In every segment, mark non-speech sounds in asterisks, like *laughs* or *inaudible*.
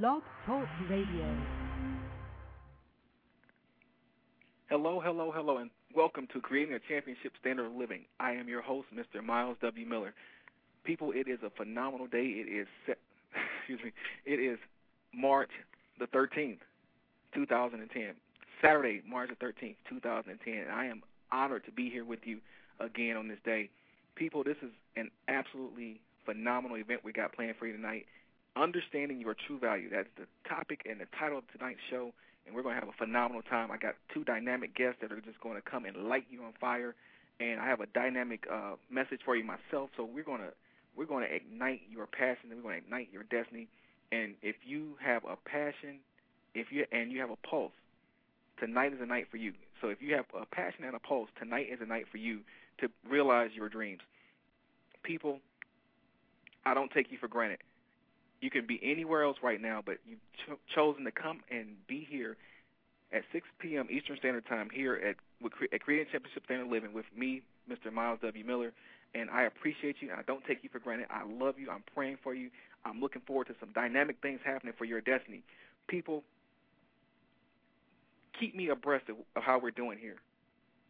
Blog Talk Radio. Hello, hello, hello, and welcome to Creating a Championship Standard of Living. I am your host, Mr. Myles W. Miller. People, it is a phenomenal day. It is, *laughs* excuse me, it is March the 13th, 2010. Saturday, March the 13th, 2010. And I am honored to be here with you again on this day. People, this is an absolutely phenomenal event we got planned for you tonight. Understanding your true value. That's the topic and the title of tonight's show, and we're going to have a phenomenal time. I got two dynamic guests that are just going to come and light you on fire, and I have a dynamic uh, message for you myself. So we're going to we're going to ignite your passion, and we're going to ignite your destiny. And if you have a passion, if you and you have a pulse, tonight is a night for you. So if you have a passion and a pulse, tonight is a night for you to realize your dreams. People, I don't take you for granted. You can be anywhere else right now, but you've ch- chosen to come and be here at 6 p.m. Eastern Standard Time here at at Creating Championship Standard Living with me, Mr. Myles W. Miller, and I appreciate you. I don't take you for granted. I love you. I'm praying for you. I'm looking forward to some dynamic things happening for your destiny. People, keep me abreast of, of how we're doing here.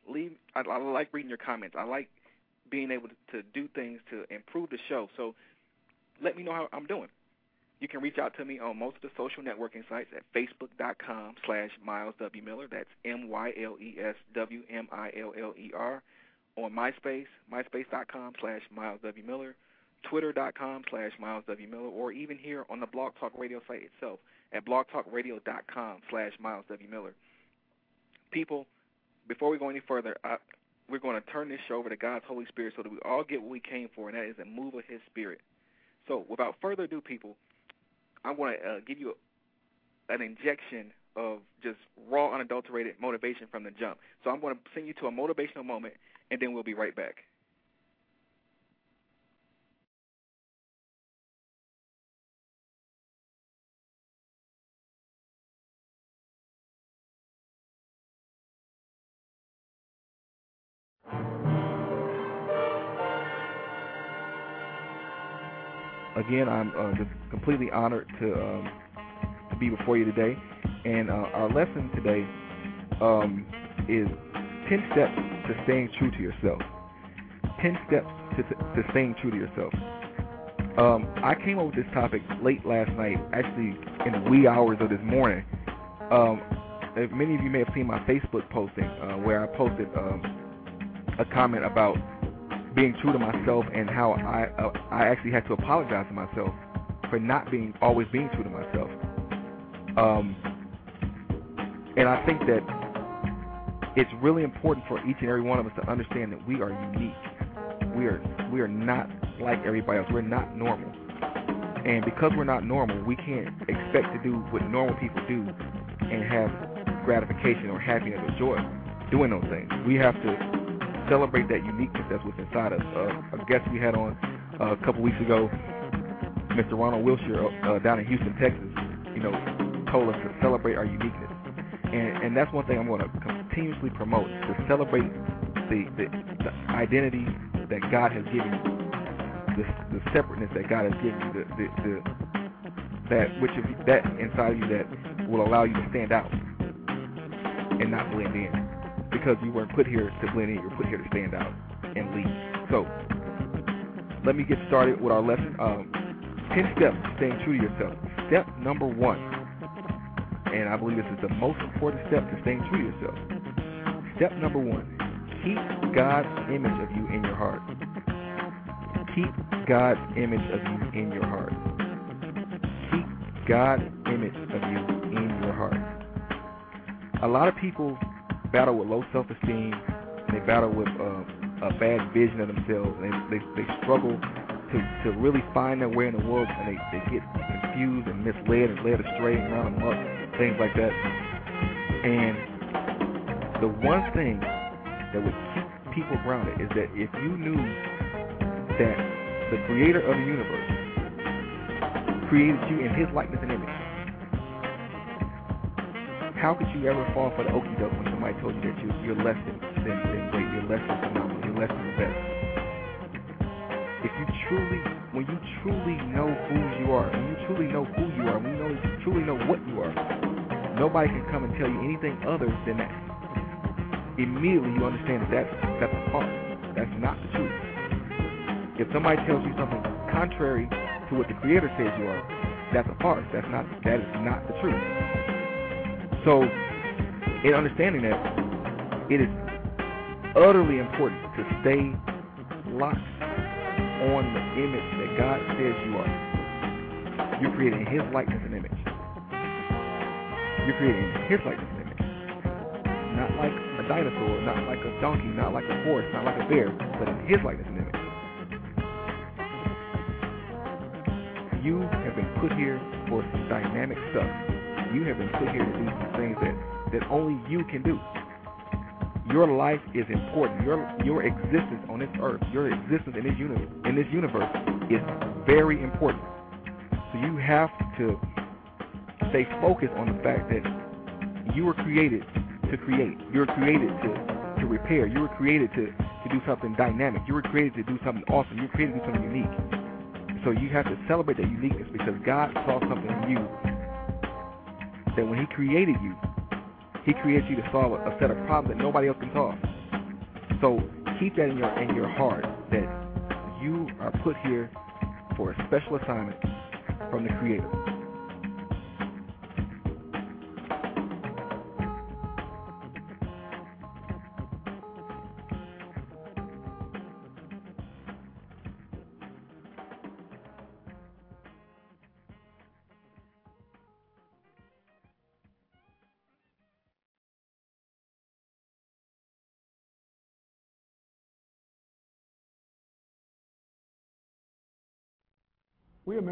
Leave. I, I like reading your comments. I like being able to, to do things to improve the show. So let me know how I'm doing. You can reach out to me on most of the social networking sites at facebook.com slash Myles W. Miller. That's M-Y-L-E-S-W-M-I-L-L-E-R. On MySpace, myspace.com slash Myles W. Miller, twitter.com slash Myles W. Miller, or even here on the Blog Talk Radio site itself at blogtalkradio.com slash Myles W. Miller. People, before we go any further, I, we're going to turn this show over to God's Holy Spirit so that we all get what we came for, and that is a move of His Spirit. So, without further ado, people, I want to uh, give you a, an injection of just raw, unadulterated motivation from the jump. So, I'm going to send you to a motivational moment, and then we'll be right back. Again, I'm uh, just completely honored to um, to be before you today. And uh, our lesson today um, is 10 steps to staying true to yourself. 10 steps to, to staying true to yourself. Um, I came up with this topic late last night, actually in the wee hours of this morning. Um, many of you may have seen my Facebook posting uh, where I posted um, a comment about being true to myself and how I uh, I actually had to apologize to myself for not being always being true to myself. Um, and I think that it's really important for each and every one of us to understand that we are unique. We are we are not like everybody else. We're not normal. And because we're not normal, we can't expect to do what normal people do and have gratification or happiness or joy doing those things. We have to celebrate that uniqueness that's within inside us. Uh, a guest we had on uh, a couple weeks ago, Mr. Ronald Wilshire uh, down in Houston, Texas, you know, told us to celebrate our uniqueness. And, and that's one thing I'm going to continuously promote, to celebrate the, the, the identity that God has given you, the, the separateness that God has given you, the, the, the, that which of that inside of you that will allow you to stand out and not blend in because you weren't put here to blend in. You were put here to stand out and lead. So let me get started with our lesson. Um, 10 steps to staying true to yourself. Step number one, and I believe this is the most important step to staying true to yourself. Step number one, keep God's image of you in your heart. Keep God's image of you in your heart. Keep God's image of you in your heart. A lot of people battle with low self-esteem, and they battle with uh, a bad vision of themselves, and they, they, they struggle to, to really find their way in the world, and they, they get confused and misled and led astray and run amok, things like that. And the one thing that would keep people grounded is that if you knew that the creator of the universe created you in his likeness and image, how could you ever fall for the okey doke when somebody told you that you, you're less than, than, than great, you're less than phenomenal, you're less than the best? If you truly when you truly know who you are, when you truly know who you are, when you know, you truly know what you are, nobody can come and tell you anything other than that. Immediately you understand that that's, that's a farce. That's not the truth. If somebody tells you something contrary to what the Creator says you are, that's a farce. That's not that is not the truth. So, in understanding that, it is utterly important to stay locked on the image that God says you are. You're created in His likeness and image. You're created in His likeness and image. Not like a dinosaur, not like a donkey, not like a horse, not like a bear, but in His likeness and image. You have been put here for some dynamic stuff. You have been put here to do some things that, that only you can do. Your life is important. Your your existence on this earth, your existence in this universe, in this universe is very important. So you have to stay focused on the fact that you were created to create. You were created to to repair. You were created to to do something dynamic. You were created to do something awesome. You were created to do something unique. So you have to celebrate that uniqueness because God saw something in you that when He created you, He created you to solve a set of problems that nobody else can solve. So keep that in your in your heart that you are put here for a special assignment from the Creator.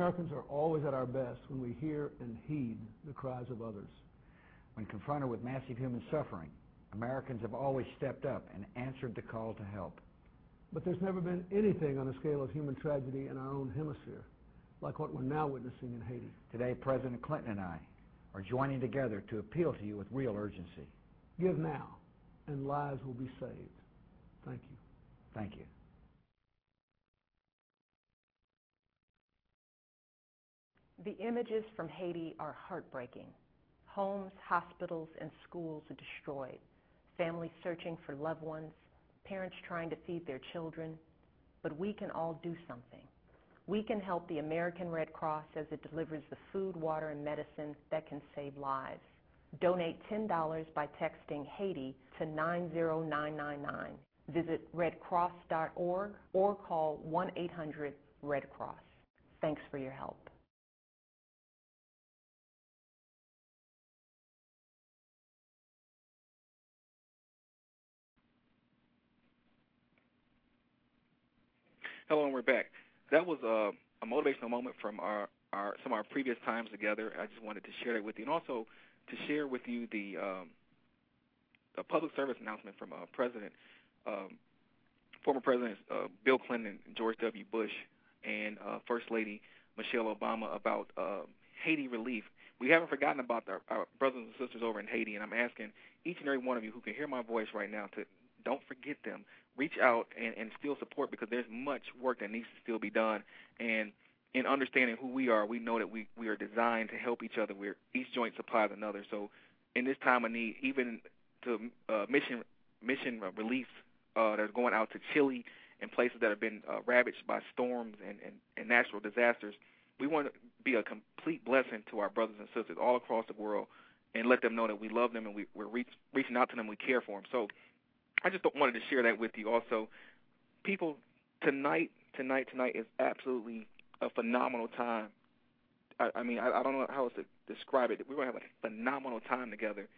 Americans are always at our best when we hear and heed the cries of others. When confronted with massive human suffering, Americans have always stepped up and answered the call to help. But there's never been anything on the scale of human tragedy in our own hemisphere, like what we're now witnessing in Haiti. Today, President Clinton and I are joining together to appeal to you with real urgency. Give now, and lives will be saved. Thank you. Thank you. The images from Haiti are heartbreaking. Homes, hospitals, and schools are destroyed. Families searching for loved ones, parents trying to feed their children. But we can all do something. We can help the American Red Cross as it delivers the food, water, and medicine that can save lives. Donate $10 by texting Haiti to 90999. Visit redcross.org or call 1 800 Red Cross. Thanks for your help. Hello, and we're back. That was a, a motivational moment from our, our some of our previous times together. I just wanted to share that with you, and also to share with you the um, a public service announcement from uh, President, um, former President uh, Bill Clinton and George W. Bush, and uh, First Lady Michelle Obama about uh, Haiti relief. We haven't forgotten about our, our brothers and sisters over in Haiti, and I'm asking each and every one of you who can hear my voice right now to don't forget them reach out and, and still support because there's much work that needs to still be done. And in understanding who we are, we know that we, we are designed to help each other. We're each joint supplies another. So in this time of need, even to uh, mission mission reliefs uh, that are going out to Chile and places that have been uh, ravaged by storms and, and, and natural disasters, we want to be a complete blessing to our brothers and sisters all across the world and let them know that we love them and we, we're reach, reaching out to them, we care for them. So I just wanted to share that with you. Also, people, tonight, tonight, tonight is absolutely a phenomenal time. I, I mean, I, I don't know how else to describe it. We're gonna have a phenomenal time together.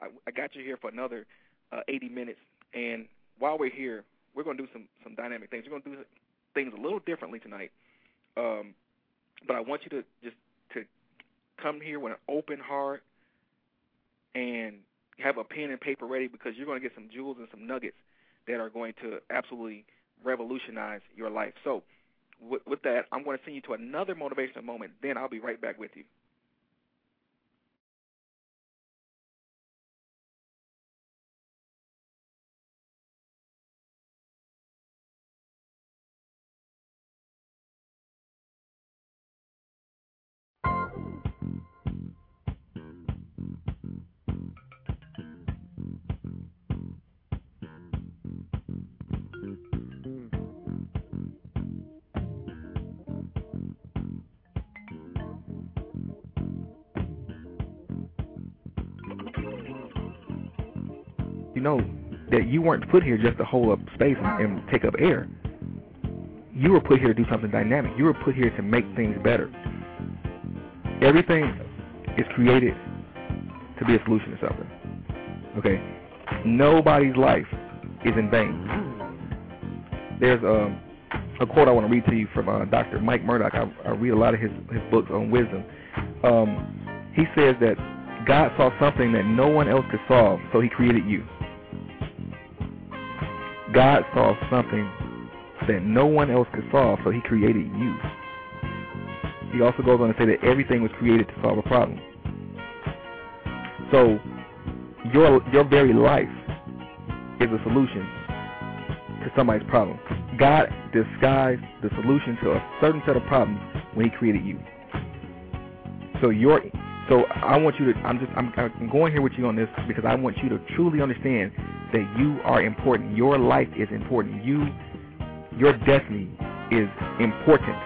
I, I got you here for another uh, 80 minutes, and while we're here, we're gonna do some some dynamic things. We're gonna do things a little differently tonight. Um, but I want you to just to come here with an open heart and have a pen and paper ready because you're going to get some jewels and some nuggets that are going to absolutely revolutionize your life. So, with, with that, I'm going to send you to another motivational moment. Then I'll be right back with you. you weren't put here just to hold up space and, and take up air. You were put here to do something dynamic. You were put here to make things better. Everything is created to be a solution to something. Okay? Nobody's life is in vain. There's um, a quote I want to read to you from uh, Dr. Mike Murdock. I, I read a lot of his, his books on wisdom. Um, he says that God saw something that no one else could solve, so he created you. God saw something that no one else could solve, so he created you. He also goes on to say that everything was created to solve a problem. So your your very life is a solution to somebody's problem. God disguised the solution to a certain set of problems when he created you. So your so I want you to I'm just I'm, I'm going here with you on this because I want you to truly understand that you are important. Your life is important. You your destiny is important.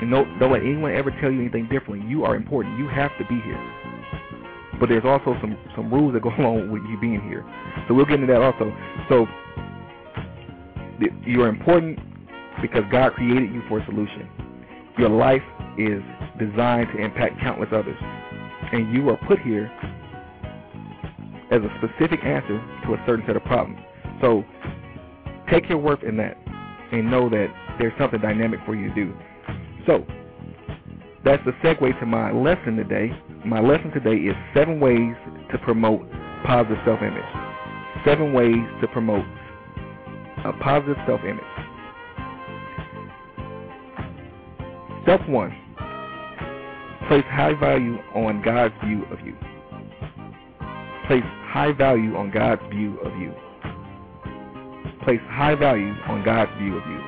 And don't, don't let anyone ever tell you anything differently. You are important. You have to be here. But there's also some some rules that go *laughs* along with you being here. So we'll get into that also. So you are important because God created you for a solution. Your life is designed to impact countless others. And you are put here as a specific answer to a certain set of problems. So take your worth in that and know that there's something dynamic for you to do. So that's the segue to my lesson today. My lesson today is seven ways to promote positive self-image. Seven ways to promote a positive self-image. Step one, place high value on God's view of you. Place high value on God's view of you. Place high value on God's view of you,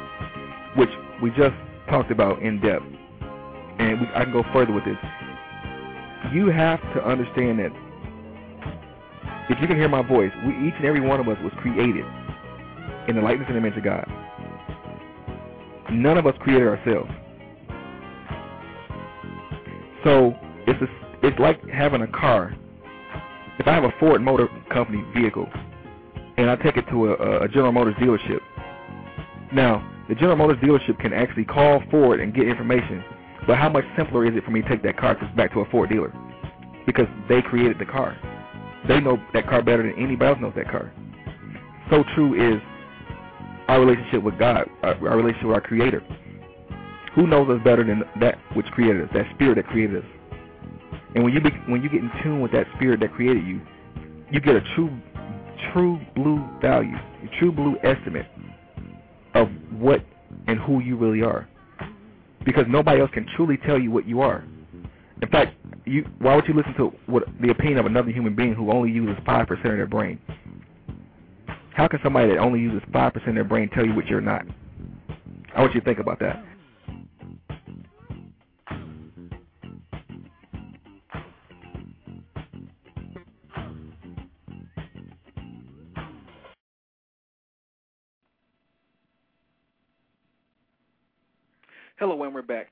which we just talked about in depth. And we, I can go further with this. You have to understand that if you can hear my voice, we, each and every one of us was created in the likeness and image of God. None of us created ourselves. So it's a, it's like having a car. If I have a Ford Motor Company vehicle and I take it to a, a General Motors dealership, now the General Motors dealership can actually call Ford and get information. But how much simpler is it for me to take that car back to a Ford dealer? Because they created the car. They know that car better than anybody else knows that car. So true is our relationship with God, our, our relationship with our Creator. Who knows us better than that which created us, that spirit that created us? And when you be, when you get in tune with that spirit that created you, you get a true true blue value, a true blue estimate of what and who you really are. Because nobody else can truly tell you what you are. In fact, you why would you listen to what the opinion of another human being who only uses five percent of their brain? How can somebody that only uses five percent of their brain tell you what you're not? I want you to think about that. Hello, and we're back.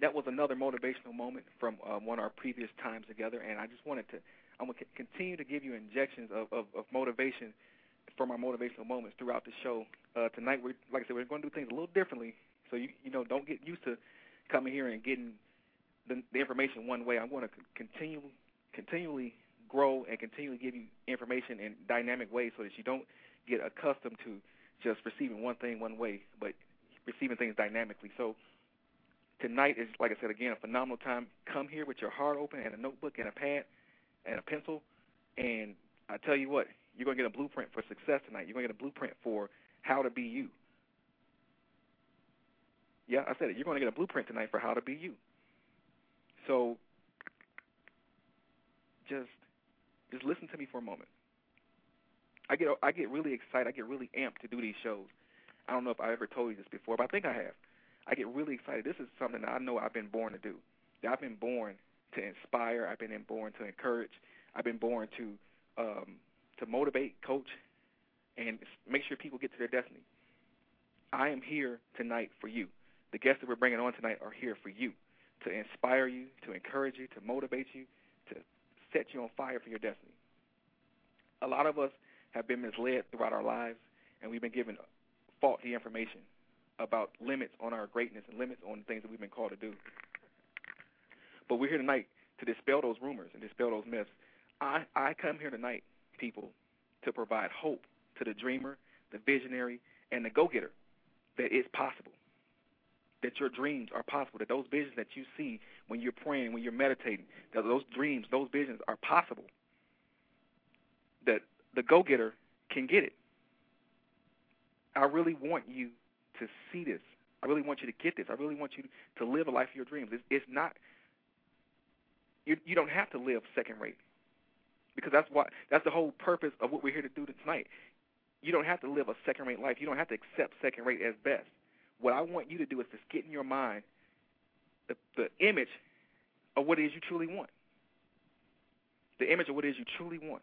That was another motivational moment from um, one of our previous times together, and I just wanted to, I'm going to continue to give you injections of, of, of motivation from our motivational moments throughout the show. Uh, tonight, we're like I said, we're going to do things a little differently, so you you know don't get used to coming here and getting the, the information one way. I'm going to continue continually grow and continually give you information in dynamic ways, so that you don't get accustomed to just receiving one thing one way, but receiving things dynamically. So tonight is, like I said again, a phenomenal time. Come here with your heart open and a notebook and a pad and a pencil, and I tell you what, you're going to get a blueprint for success tonight. You're going to get a blueprint for how to be you. Yeah, I said it. You're going to get a blueprint tonight for how to be you. So just just listen to me for a moment. I get I get really excited. I get really amped to do these shows. I don't know if I ever told you this before, but I think I have. I get really excited. This is something I know I've been born to do. I've been born to inspire. I've been born to encourage. I've been born to um, to motivate, coach, and make sure people get to their destiny. I am here tonight for you. The guests that we're bringing on tonight are here for you, to inspire you, to encourage you, to motivate you, to set you on fire for your destiny. a lot of us have been misled throughout our lives, and we've been given faulty information about limits on our greatness and limits on things that we've been called to do. But we're here tonight to dispel those rumors and dispel those myths. I, I come here tonight, people, to provide hope to the dreamer, the visionary, and the go getter that it's possible. That your dreams are possible, that those visions that you see when you're praying, when you're meditating, that those dreams, those visions are possible. That the go getter can get it. I really want you to see this. I really want you to get this. I really want you to live a life of your dreams. It's, it's not you. You don't have to live second rate because that's what that's the whole purpose of what we're here to do tonight. You don't have to live a second rate life. You don't have to accept second rate as best. What I want you to do is just get in your mind the the image of what it is you truly want. The image of what it is you truly want.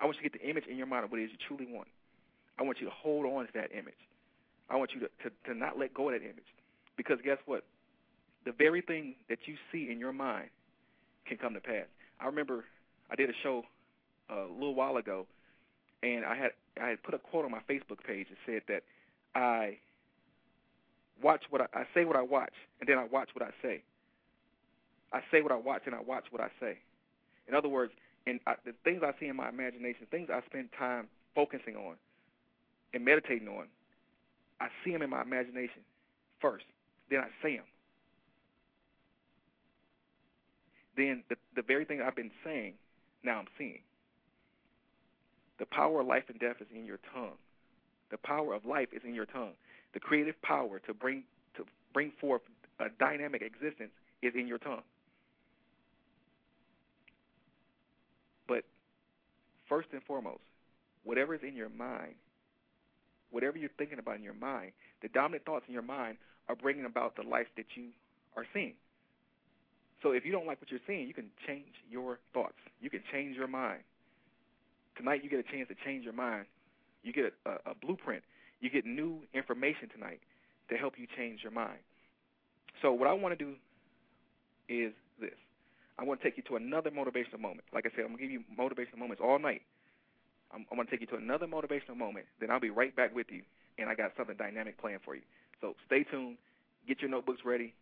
I want you to get the image in your mind of what it is you truly want. I want you to hold on to that image. I want you to, to, to not let go of that image. Because guess what? The very thing that you see in your mind can come to pass. I remember I did a show uh, a little while ago, and I had I had put a quote on my Facebook page that said that I watch what I, I say what I watch, and then I watch what I say. I say what I watch, and I watch what I say. In other words, and I, the things I see in my imagination, things I spend time focusing on and meditating on, I see them in my imagination first, then I say them. Then the, the very thing I've been saying, now I'm seeing. The power of life and death is in your tongue. The power of life is in your tongue. The creative power to bring to bring forth a dynamic existence is in your tongue. But first and foremost, whatever is in your mind whatever you're thinking about in your mind, the dominant thoughts in your mind are bringing about the life that you are seeing. So if you don't like what you're seeing, you can change your thoughts. You can change your mind. Tonight you get a chance to change your mind. You get a, a, a blueprint. You get new information tonight to help you change your mind. So what I want to do is this. I want to take you to another motivational moment. Like I said, I'm going to give you motivational moments all night. I'm, I'm going to take you to another motivational moment. Then I'll be right back with you, and I got something dynamic planned for you. So stay tuned. Get your notebooks ready,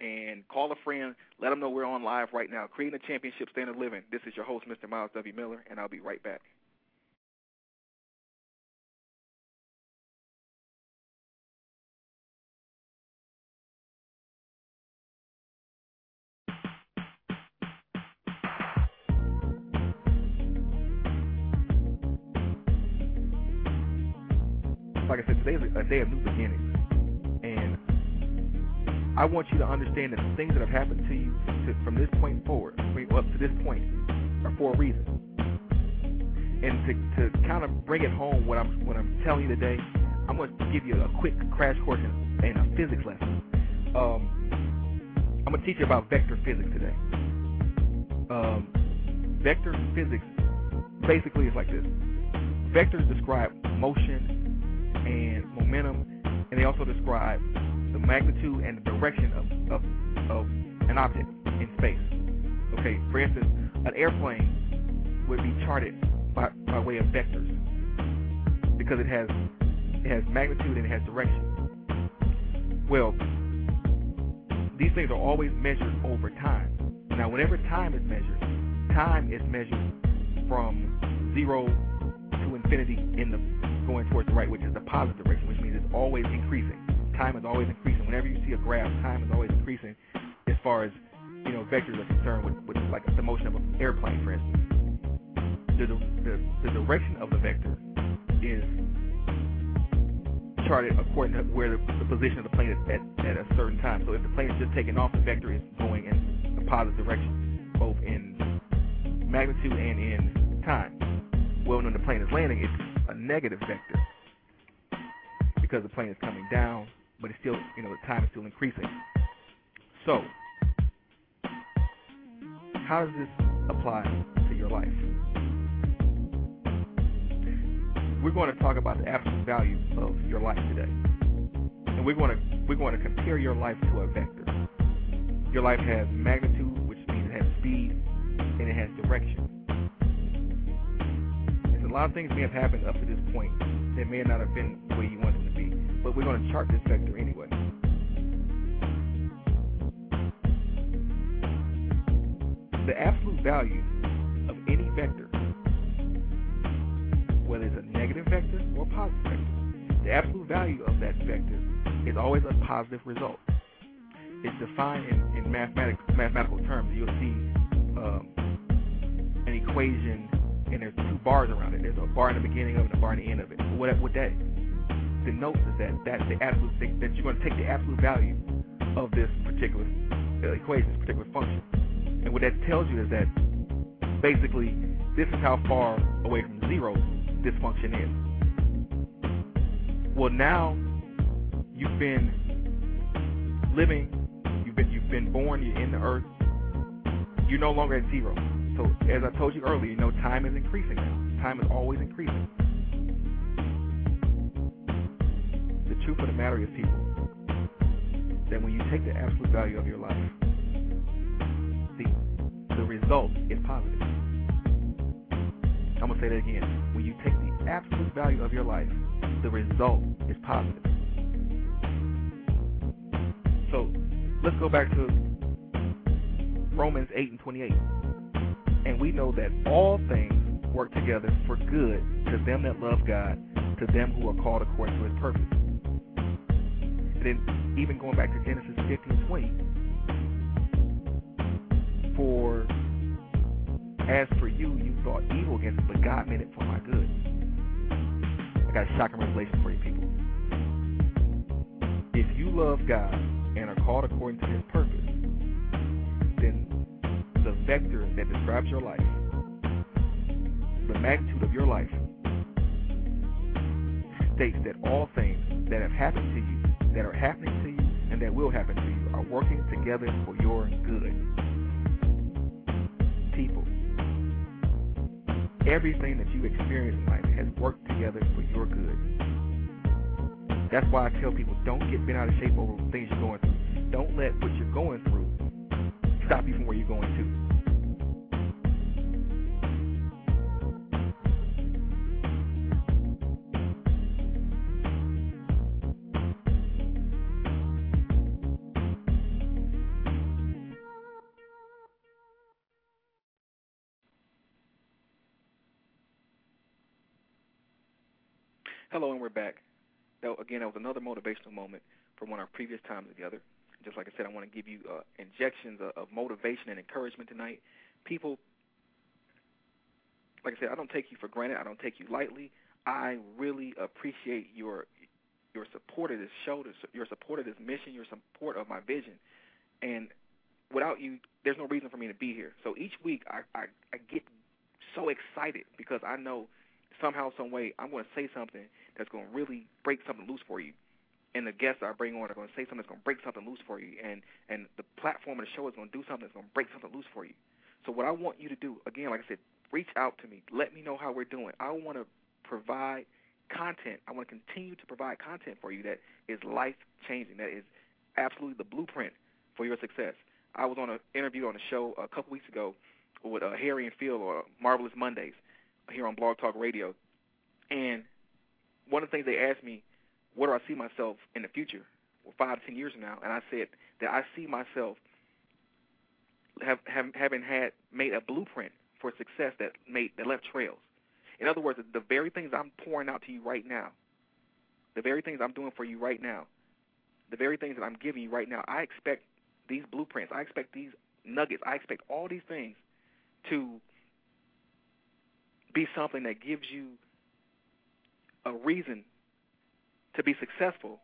and call a friend. Let them know we're on live right now. Creating a championship standard living. This is your host, Mr. Myles W. Miller, and I'll be right back. A day of new beginnings, and I want you to understand that the things that have happened to you to, from this point forward, up to this point, are for a reason. And to, to kind of bring it home, what I'm what I'm telling you today, I'm going to give you a quick crash course in, in a physics lesson. Um, I'm going to teach you about vector physics today. Um, vector physics basically is like this. Vectors describe motion and momentum, and they also describe the magnitude and the direction of, of, of an object in space. Okay, for instance, an airplane would be charted by, by way of vectors because it has it has magnitude and it has direction. Well, these things are always measured over time. Now, whenever time is measured, time is measured from zero to infinity in the going towards the right, which is the positive direction, which means it's always increasing. Time is always increasing. Whenever you see a graph, time is always increasing as far as you know vectors are concerned with, with like the motion of an airplane, for instance. The, the, the direction of the vector is charted according to where the, the position of the plane is at, at a certain time. So if the plane is just taking off, the vector is going in a positive direction, both in magnitude and in time. Well, when the plane is landing, it's negative vector because the plane is coming down, but it's still, you know, the time is still increasing. So, how does this apply to your life? We're going to talk about the absolute value of your life today, and we're going to we're going to compare your life to a vector. Your life has magnitude, which means it has speed, and it has direction. Lot of things may have happened up to this point that may not have been the way you wanted to be. But we're going to chart this vector anyway. The absolute value of any vector, whether it's a negative vector or a positive vector, the absolute value of that vector is always a positive result. It's defined in, in mathematics, mathematical terms. You'll see um, an equation and there's two bars around it. There's a bar in the beginning of it and a bar in the end of it. What, what that denotes is that that's the absolute that you're going to take the absolute value of this particular equation, this particular function. And what that tells you is that basically this is how far away from zero this function is. Well, now you've been living, you've been you've been born, you're in the earth. You're no longer at zero. So as I told you earlier, you know time is increasing now. Time is always increasing. The truth of the matter is, people, that when you take the absolute value of your life, the the result is positive. I'm gonna say that again. When you take the absolute value of your life, the result is positive. So let's go back to Romans 8 and 28. And we know that all things work together for good to them that love God, to them who are called according to his purpose. And then even going back to Genesis 15, 20, for as for you, you thought evil against me, but God meant it for my good. I got a shocking revelation for you people. If you love God and are called according to his purpose, then the vector that describes your life, the magnitude of your life, states that all things that have happened to you, that are happening to you, and that will happen to you are working together for your good. People, everything that you experience in life has worked together for your good. That's why I tell people don't get bent out of shape over things you're going through. Don't let what you're going through stop you from where you're going to. Hello, and we're back. That, again, that was another motivational moment from one of our previous times together. Just like I said, I want to give you uh, injections of, of motivation and encouragement tonight. People, like I said, I don't take you for granted. I don't take you lightly. I really appreciate your your support of this show, your support of this mission, your support of my vision. And without you, there's no reason for me to be here. So each week, I, I, I get so excited because I know somehow, some way, I'm going to say something that's going to really break something loose for you and the guests I bring on are going to say something that's going to break something loose for you, and and the platform of the show is going to do something that's going to break something loose for you. So what I want you to do, again, like I said, reach out to me. Let me know how we're doing. I want to provide content. I want to continue to provide content for you that is life changing. That is absolutely the blueprint for your success. I was on an interview on a show a couple weeks ago with uh, Harry and Phil or Marvelous Mondays here on Blog Talk Radio, and one of the things they asked me where do I see myself in the future, well, five, ten years from now? And I said that I see myself have, have having had made a blueprint for success that made that left trails. In other words, the very things I'm pouring out to you right now, the very things I'm doing for you right now, the very things that I'm giving you right now, I expect these blueprints, I expect these nuggets, I expect all these things to be something that gives you a reason to be successful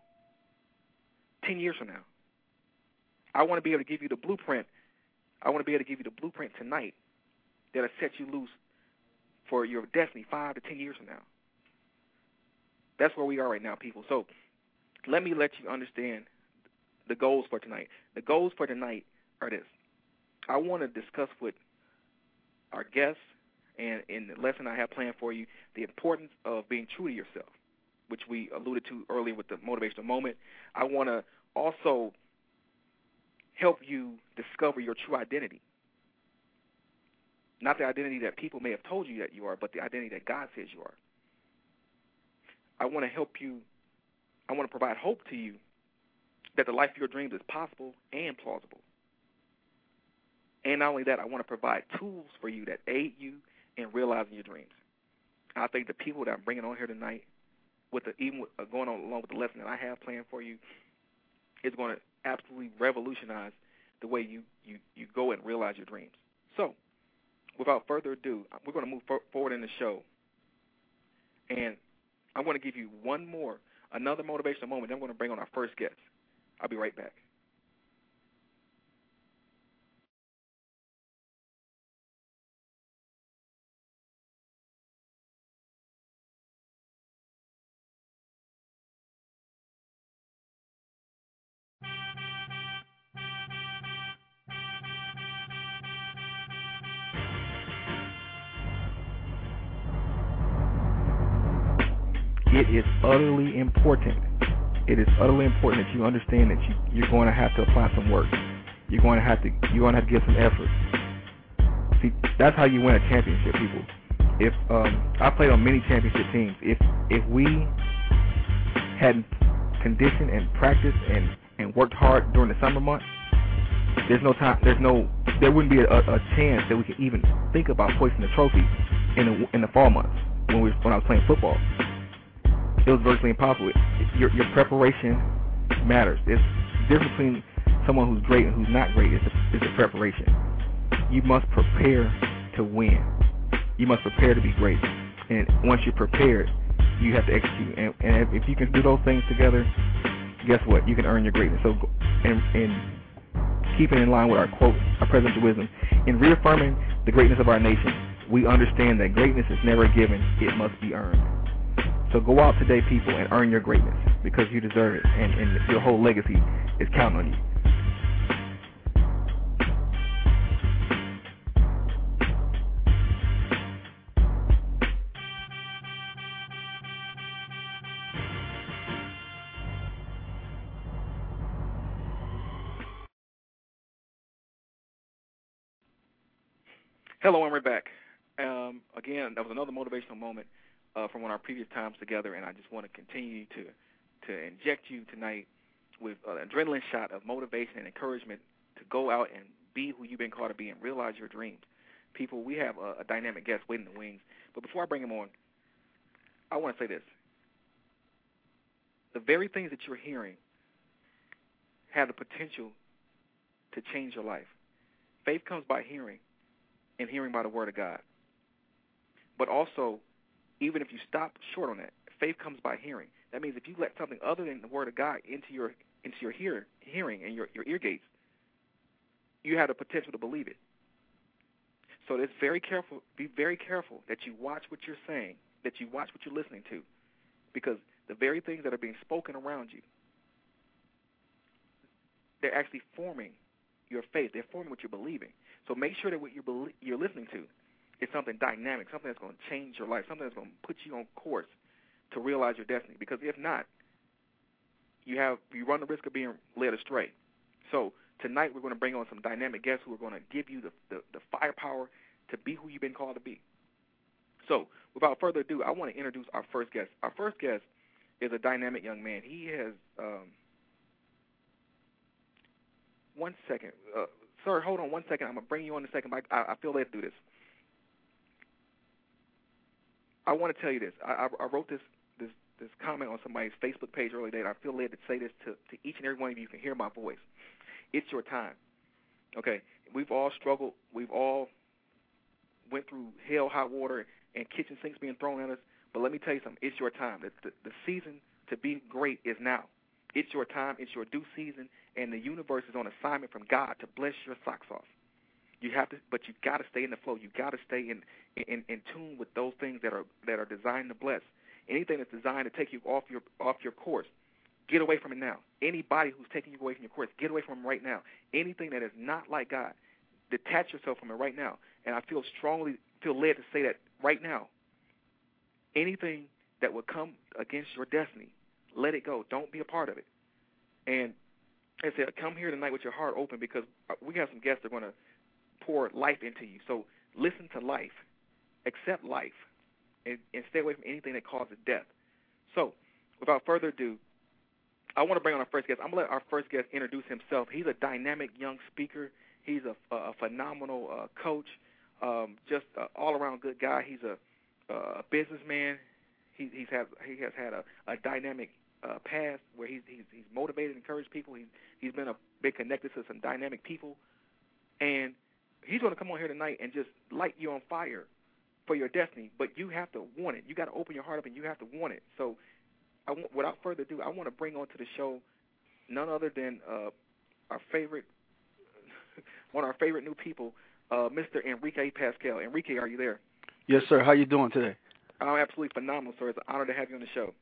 10 years from now. I want to be able to give you the blueprint. I want to be able to give you the blueprint tonight that'll set you loose for your destiny five to 10 years from now. That's where we are right now, people. So let me let you understand the goals for tonight. The goals for tonight are this. I want to discuss with our guests and in the lesson I have planned for you the importance of being true to yourself which we alluded to earlier with the motivational moment. I want to also help you discover your true identity. Not the identity that people may have told you that you are, but the identity that God says you are. I want to help you. I want to provide hope to you that the life of your dreams is possible and plausible. And not only that, I want to provide tools for you that aid you in realizing your dreams. I think the people that I'm bringing on here tonight, with the even with, uh, going on along with the lesson that I have planned for you, is going to absolutely revolutionize the way you you you go and realize your dreams. So, without further ado, we're going to move for, forward in the show, and I want to give you one more, another motivational moment. Then I'm going to bring on our first guest. I'll be right back. Utterly important. It is utterly important that you understand that you, you're going to have to apply some work. You're going to have to you're going to have to give some effort. See, that's how you win a championship, people. If um, I played on many championship teams, if if we hadn't conditioned and practiced and and worked hard during the summer months, there's no time. There's no. There wouldn't be a, a chance that we could even think about hoisting the trophy in the in the fall months when we when I was playing football it was virtually impossible. Your your preparation matters. It's the difference between someone who's great and who's not great is the, is the preparation. You must prepare to win. You must prepare to be great. And once you're prepared, you have to execute. And, and if you can do those things together, guess what? You can earn your greatness. So, and, and keeping in line with our quote, our presidential wisdom, in reaffirming the greatness of our nation, we understand that greatness is never given; it must be earned. So go out today, people, and earn your greatness because you deserve it, and, and your whole legacy is counting on you. Hello, and we're back. Um, again, that was another motivational moment uh, from one of our previous times together, and I just want to continue to to inject you tonight with an adrenaline shot of motivation and encouragement to go out and be who you've been called to be and realize your dreams. People, we have a, a dynamic guest waiting in the wings, but before I bring him on, I want to say this. The very things that you're hearing have the potential to change your life. Faith comes by hearing, and hearing by the Word of God. But also, even if you stop short on that, faith comes by hearing. That means if you let something other than the word of God into your into your hear, hearing and your, your ear gates, you have the potential to believe it. So it's very careful. Be very careful that you watch what you're saying, that you watch what you're listening to, because the very things that are being spoken around you, they're actually forming your faith. They're forming what you're believing. So make sure that what you're you're listening to it's something dynamic, something that's going to change your life, something that's going to put you on course to realize your destiny. Because if not, you have you run the risk of being led astray. So tonight we're going to bring on some dynamic guests who are going to give you the, the, the firepower to be who you've been called to be. So without further ado, I want to introduce our first guest. Our first guest is a dynamic young man. He has um, one second, uh, sir. Hold on one second. I'm gonna bring you on in a second. I, I feel led to do this. I want to tell you this. I, I, I wrote this this this comment on somebody's Facebook page earlier today, and I feel led to say this to, to each and every one of you who can hear my voice. It's your time. Okay, we've all struggled. We've all went through hell, hot water, and kitchen sinks being thrown at us. But let me tell you something. It's your time. The, the, the season to be great is now. It's your time. It's your due season, and the universe is on assignment from God to bless your socks off. You have to, but you got to stay in the flow. You got to stay in, in in tune with those things that are that are designed to bless. Anything that's designed to take you off your off your course, get away from it now. Anybody who's taking you away from your course, get away from them right now. Anything that is not like God, detach yourself from it right now. And I feel strongly feel led to say that right now. Anything that would come against your destiny, let it go. Don't be a part of it. And I said, come here tonight with your heart open because we have some guests that are going to pour life into you. So listen to life, accept life, and, and stay away from anything that causes death. So, without further ado, I want to bring on our first guest. I'm going to let our first guest introduce himself. He's a dynamic young speaker. He's a, a phenomenal uh, coach, um, just an all-around good guy. He's a, a businessman. He, he's had he has had a, a dynamic uh, past where he's, he's he's motivated, and encouraged people. He's he's been a big connected to some dynamic people, and he's going to come on here tonight and just light you on fire for your destiny. But you have to want it. You got to open your heart up and you have to want it. So, I want, without further ado, I want to bring onto the show none other than uh, our favorite, *laughs* one of our favorite new people, uh, Mr. Enrique Pascal. Enrique, are you there? Yes, sir. How you doing today? I'm absolutely phenomenal, sir. It's an honor to have you on the show.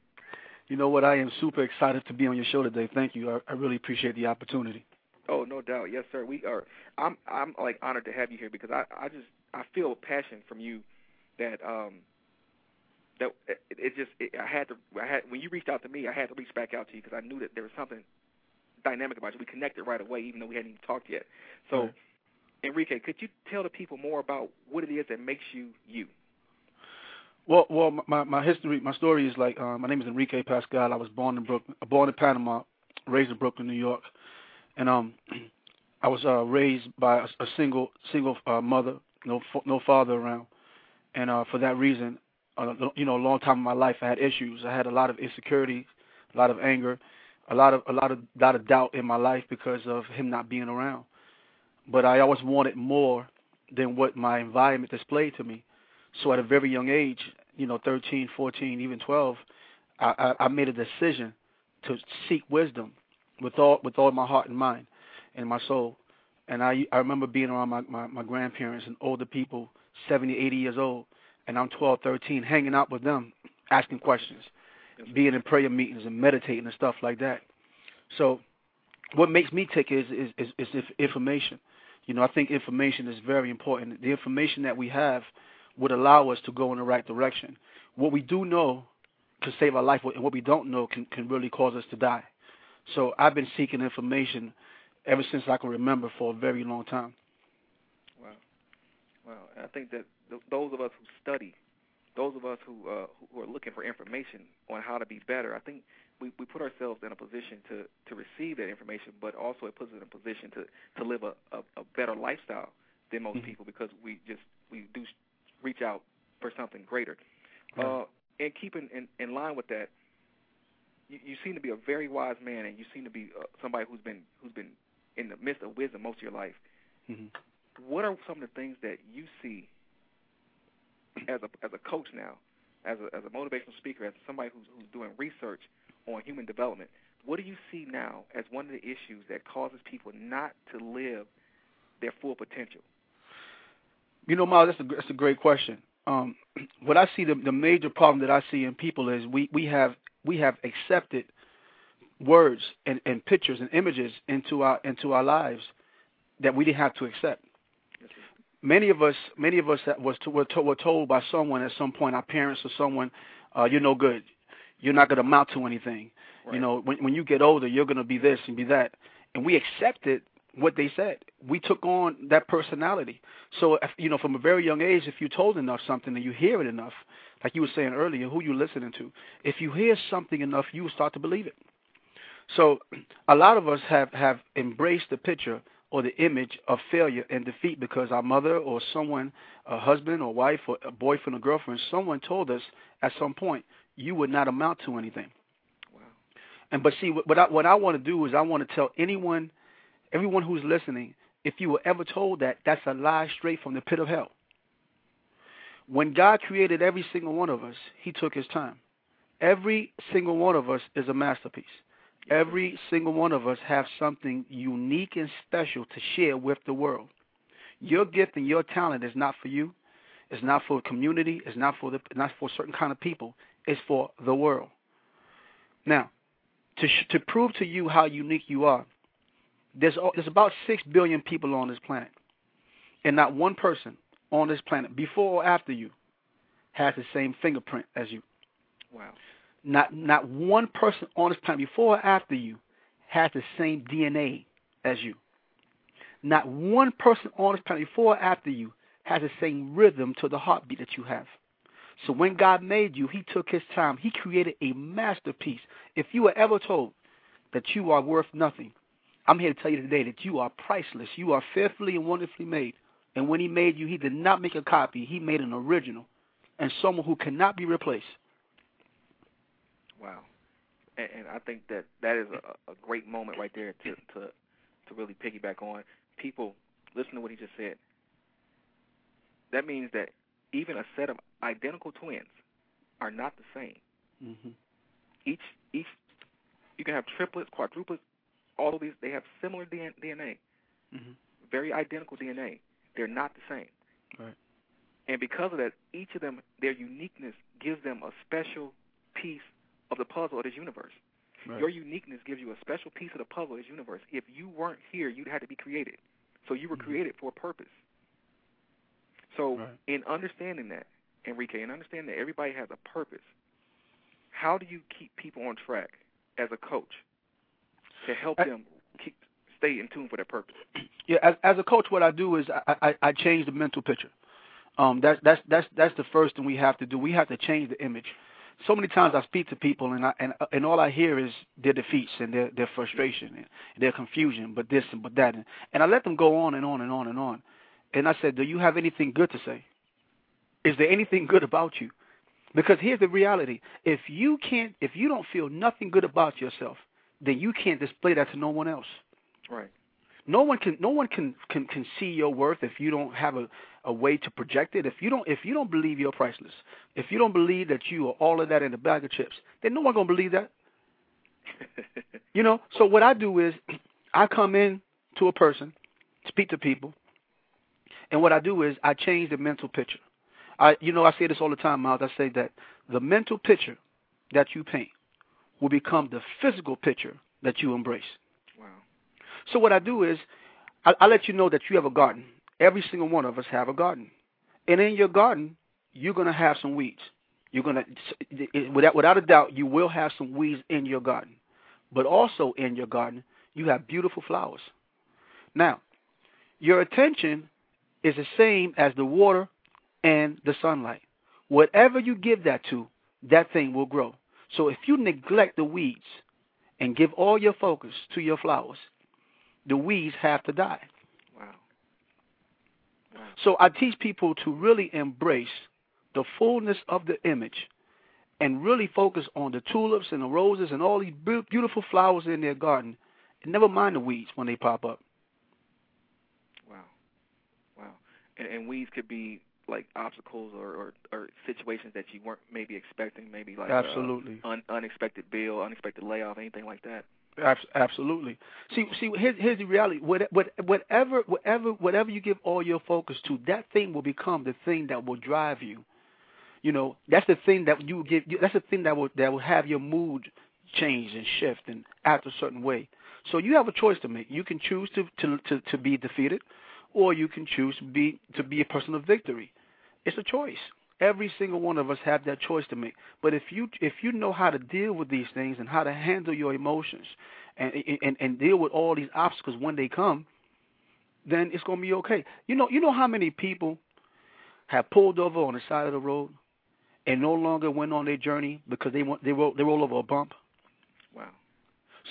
You know what? I am super excited to be on your show today. Thank you. I, I really appreciate the opportunity. Oh, no doubt. Yes, sir. We are. I'm. I'm like honored to have you here because I. I just. I feel a passion from you that um that it, it just it, I had to I had when you reached out to me I had to reach back out to you because I knew that there was something dynamic about you. We connected right away even though we hadn't even talked yet. So, right. Enrique, could you tell the people more about what it is that makes you you? Well, well, my my history, my story is like uh, my name is Enrique Pascal. I was born in Brooklyn, born in Panama, raised in Brooklyn, New York, and um, *clears throat* I was uh, raised by a, a single single uh, mother, no no father around, and uh, for that reason, uh, you know, a long time in my life, I had issues. I had a lot of insecurity, a lot of anger, a lot of a lot of lot of doubt in my life because of him not being around. But I always wanted more than what my environment displayed to me. So at a very young age, you know, 13, 14, even 12, I, I, I made a decision to seek wisdom with all with all my heart and mind and my soul. And I I remember being around my, my, my grandparents and older people, 70, 80 years old, and I'm 12, 13, hanging out with them, asking questions, being in prayer meetings and meditating and stuff like that. So what makes me tick is is, is, is information. You know, I think information is very important. The information that we have would allow us to go in the right direction. What we do know can save our life, and what we don't know can, can really cause us to die. So I've been seeking information ever since I can remember for a very long time. Wow, wow! I think that th- those of us who study, those of us who uh, who are looking for information on how to be better, I think we, we put ourselves in a position to to receive that information, but also it puts us in a position to to live a a, a better lifestyle than most mm-hmm. people because we just we do reach out for something greater. Right. Uh, and keeping in, in line with that, you, you seem to be a very wise man, and you seem to be uh, somebody who's been who's been in the midst of wisdom most of your life. Mm-hmm. What are some of the things that you see as a as a coach now, as a as a motivational speaker, as somebody who's who's doing research on human development? What do you see now as one of the issues that causes people not to live their full potential? You know, Myles, that's a that's a great question. Um, *clears throat* what I see the the major problem that I see in people is we we have we have accepted words and, and pictures and images into our into our lives that we didn't have to accept. Many of us, many of us that was to, were, to, were told by someone at some point, our parents or someone, uh, you're no good. You're not going to amount to anything. Right. You know, when when you get older, you're going to be this and be that. And we accepted what they said. We took on that personality. So, if, you know, from a very young age, if you're told enough something and you hear it enough, like you were saying earlier, who you listening to, if you hear something enough, you will start to believe it. So, a lot of us have have embraced the picture or the image of failure and defeat because our mother or someone, a husband or wife or a boyfriend or girlfriend, someone told us at some point you would not amount to anything. Wow. And but see, what I, what I want to do is I want to tell anyone everyone who's listening, if you were ever told that, that's a lie straight from the pit of hell. When God created every single one of us, He took His time. Every single one of us is a masterpiece. Every single one of us have something unique and special to share with the world. Your gift and your talent is not for you. It's not for the community. It's not for the not for certain kind of people. It's for the world. Now, to to prove to you how unique you are, there's there's about six billion people on this planet, and not one person on this planet, before or after you, has the same fingerprint as you. Wow. Not not one person on this planet, before or after you, has the same DNA as you. Not one person on this planet, before or after you, has the same rhythm to the heartbeat that you have. So when God made you, He took His time. He created a masterpiece. If you were ever told that you are worth nothing, I'm here to tell you today that you are priceless. You are fearfully and wonderfully made. And when He made you, He did not make a copy. He made an original and someone who cannot be replaced. Wow. And, and I think that that is a, a great moment right there to, to to really piggyback on. People, listen to what he just said. That means that even a set of identical twins are not the same. Mm-hmm. Each each you can have triplets, quadruplets, all of these they have similar DNA, mm-hmm. very identical DNA. They're not the same. Right. And because of that, each of them, their uniqueness gives them a special piece of the puzzle of this universe. Right. Your uniqueness gives you a special piece of the puzzle of this universe. If you weren't here, you'd have to be created. So you were mm-hmm. created for a purpose. So right. in understanding that, Enrique, and understanding that everybody has a purpose, how do you keep people on track as a coach to help I, them stay in tune for their purpose? Yeah, as, as a coach, what I do is I, I, I change the mental picture. Um, that's that's that's that's the first thing we have to do. We have to change the image. So many times I speak to people and I, and and all I hear is their defeats and their their frustration and their confusion, but this and but that, and, and I let them go on and on and on and on. And I said, Do you have anything good to say? Is there anything good about you? Because here's the reality: if you can't, if you don't feel nothing good about yourself, then you can't display that to no one else. Right. No one can no one can can, can see your worth if you don't have a, a way to project it. If you don't if you don't believe you're priceless, if you don't believe that you are all of that in a bag of chips, then no one gonna believe that. *laughs* you know. So what I do is I come in to a person, speak to people, and what I do is I change the mental picture. I you know I say this all the time, Myles. I say that the mental picture that you paint will become the physical picture that you embrace. So what I do is I, I let you know that you have a garden. Every single one of us have a garden, and in your garden you're gonna have some weeds. You're gonna without without a doubt you will have some weeds in your garden, but also in your garden you have beautiful flowers. Now, your attention is the same as the water and the sunlight. Whatever you give that to, that thing will grow. So if you neglect the weeds and give all your focus to your flowers, the weeds have to die. Wow. wow. So I teach people to really embrace the fullness of the image and really focus on the tulips and the roses and all these beautiful flowers in their garden and never mind the weeds when they pop up. Wow. Wow. And, and weeds could be like obstacles or, or, or situations that you weren't maybe expecting, maybe like absolutely uh, un, unexpected bill, unexpected layoff, anything like that. Absolutely. See, see, here's, here's the reality. What, what, whatever, whatever, whatever you give all your focus to, that thing will become the thing that will drive you. You know, that's the thing that you give. That's the thing that will that will have your mood change and shift and act a certain way. So you have a choice to make. You can choose to to to, to be defeated, or you can choose to be to be a person of victory. It's a choice. Every single one of us have that choice to make. But if you if you know how to deal with these things and how to handle your emotions and and, and deal with all these obstacles when they come, then it's gonna be okay. You know you know how many people have pulled over on the side of the road and no longer went on their journey because they went they roll they roll over a bump. Wow.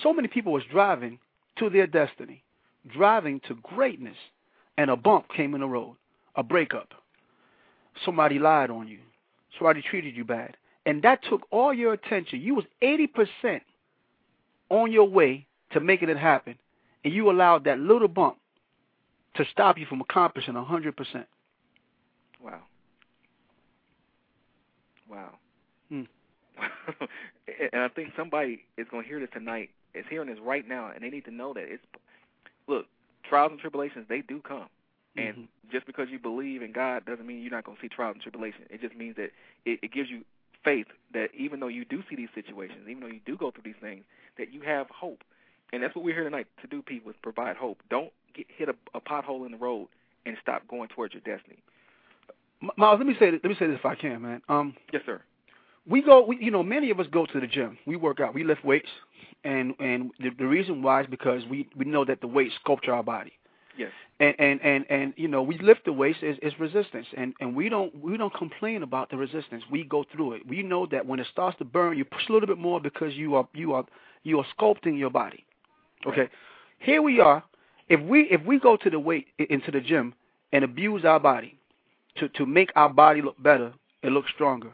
So many people was driving to their destiny, driving to greatness, and a bump came in the road, a breakup somebody lied on you, somebody treated you bad, and that took all your attention. You was 80% on your way to making it happen, and you allowed that little bump to stop you from accomplishing 100%. Wow. Wow. Hmm. *laughs* and I think somebody is going to hear this tonight, is hearing this right now, and they need to know that it's, look, trials and tribulations, they do come. And mm-hmm. just because you believe in God doesn't mean you're not going to see trials and tribulation. It just means that it, it gives you faith that even though you do see these situations, even though you do go through these things, that you have hope. And that's what we're here tonight to do, people, is provide hope. Don't get hit a, a pothole in the road and stop going towards your destiny. Myles, let me say this, let me say this if I can, man. Um, yes, sir. We go, we, you know, many of us go to the gym. We work out. We lift weights, and and the, the reason why is because we we know that the weights sculpture our body. Yes. And and and and you know, we lift the weights is, is resistance, and and we don't we don't complain about the resistance. We go through it. We know that when it starts to burn, you push a little bit more because you are you are you are sculpting your body. Okay. Right. Here we are. If we if we go to the weight into the gym and abuse our body to to make our body look better and look stronger,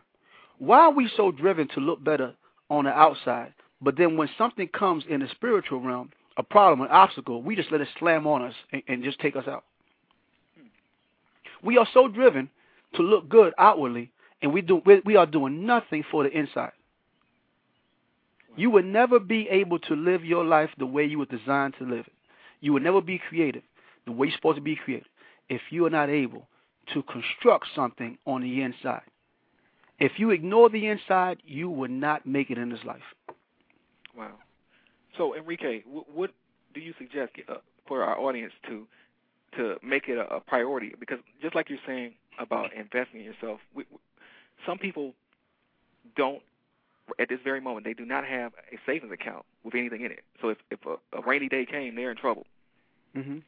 why are we so driven to look better on the outside? But then when something comes in the spiritual realm, a problem, an obstacle, we just let it slam on us and, and just take us out. We are so driven to look good outwardly, and we do we, are doing nothing for the inside. You would never be able to live your life the way you were designed to live it. You would never be creative the way you're supposed to be creative if you are not able to construct something on the inside. If you ignore the inside, you will not make it in this life. Wow. So, Enrique, what, what do you suggest uh, for our audience to to make it a, a priority? Because just like you're saying about investing in yourself, we, we, some people don't. At this very moment, they do not have a savings account with anything in it. So if if a, a rainy day came, they're in trouble. Mm-hmm.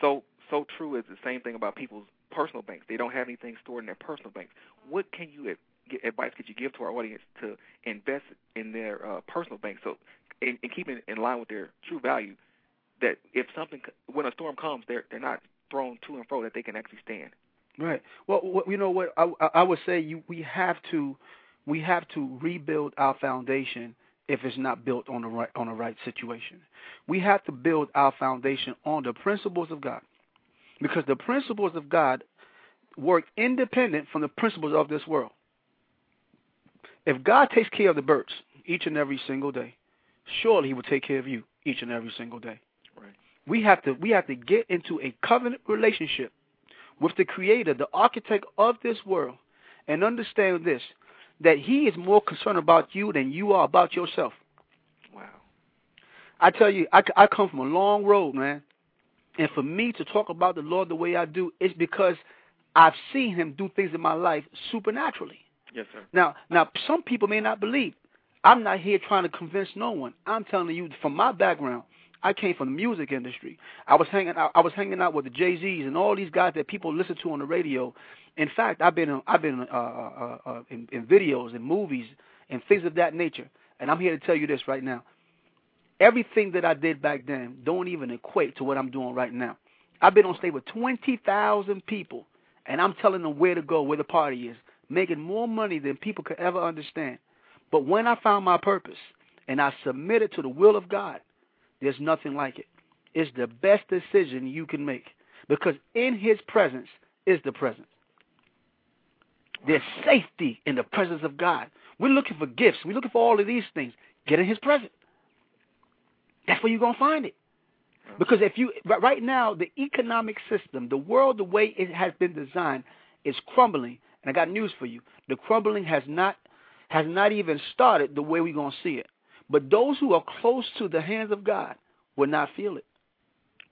So so true is the same thing about people's personal banks. They don't have anything stored in their personal banks. What can you advice could you give to our audience to invest in their uh, personal banks so and, and keep it in line with their true value that if something when a storm comes they're they're not thrown to and fro that they can actually stand. Right. Well you know what? I, I would say you we have to we have to rebuild our foundation if it's not built on the right on the right situation. We have to build our foundation on the principles of god. Because the principles of god work independent from the principles of this world. If God takes care of the birds each and every single day, surely He will take care of you each and every single day. Right. We have to we have to get into a covenant relationship with the Creator, the Architect of this world, and understand this: that He is more concerned about you than you are about yourself. Wow. I tell you, I, I come from a long road, man, and for me to talk about the Lord the way I do, it's because I've seen Him do things in my life supernaturally. Yes, sir. Now, now, some people may not believe. I'm not here trying to convince no one. I'm telling you from my background. I came from the music industry. I was hanging out. I was hanging out with the Jay Z's and all these guys that people listen to on the radio. In fact, I've been I've been uh, uh, uh, in, in videos and movies and things of that nature. And I'm here to tell you this right now. Everything that I did back then don't even equate to what I'm doing right now. I've been on stage with 20,000 people, and I'm telling them where to go, where the party is making more money than people could ever understand. But when I found my purpose and I submitted to the will of God, there's nothing like it. It's the best decision you can make because in His presence is the presence. There's safety in the presence of God. We're looking for gifts. We're looking for all of these things. Get in His presence. That's where you're going to find it. Because if you, right now, the economic system, the world, the way it has been designed, is crumbling and I got news for you. The crumbling has not has not even started the way we're going to see it. But those who are close to the hands of God will not feel it.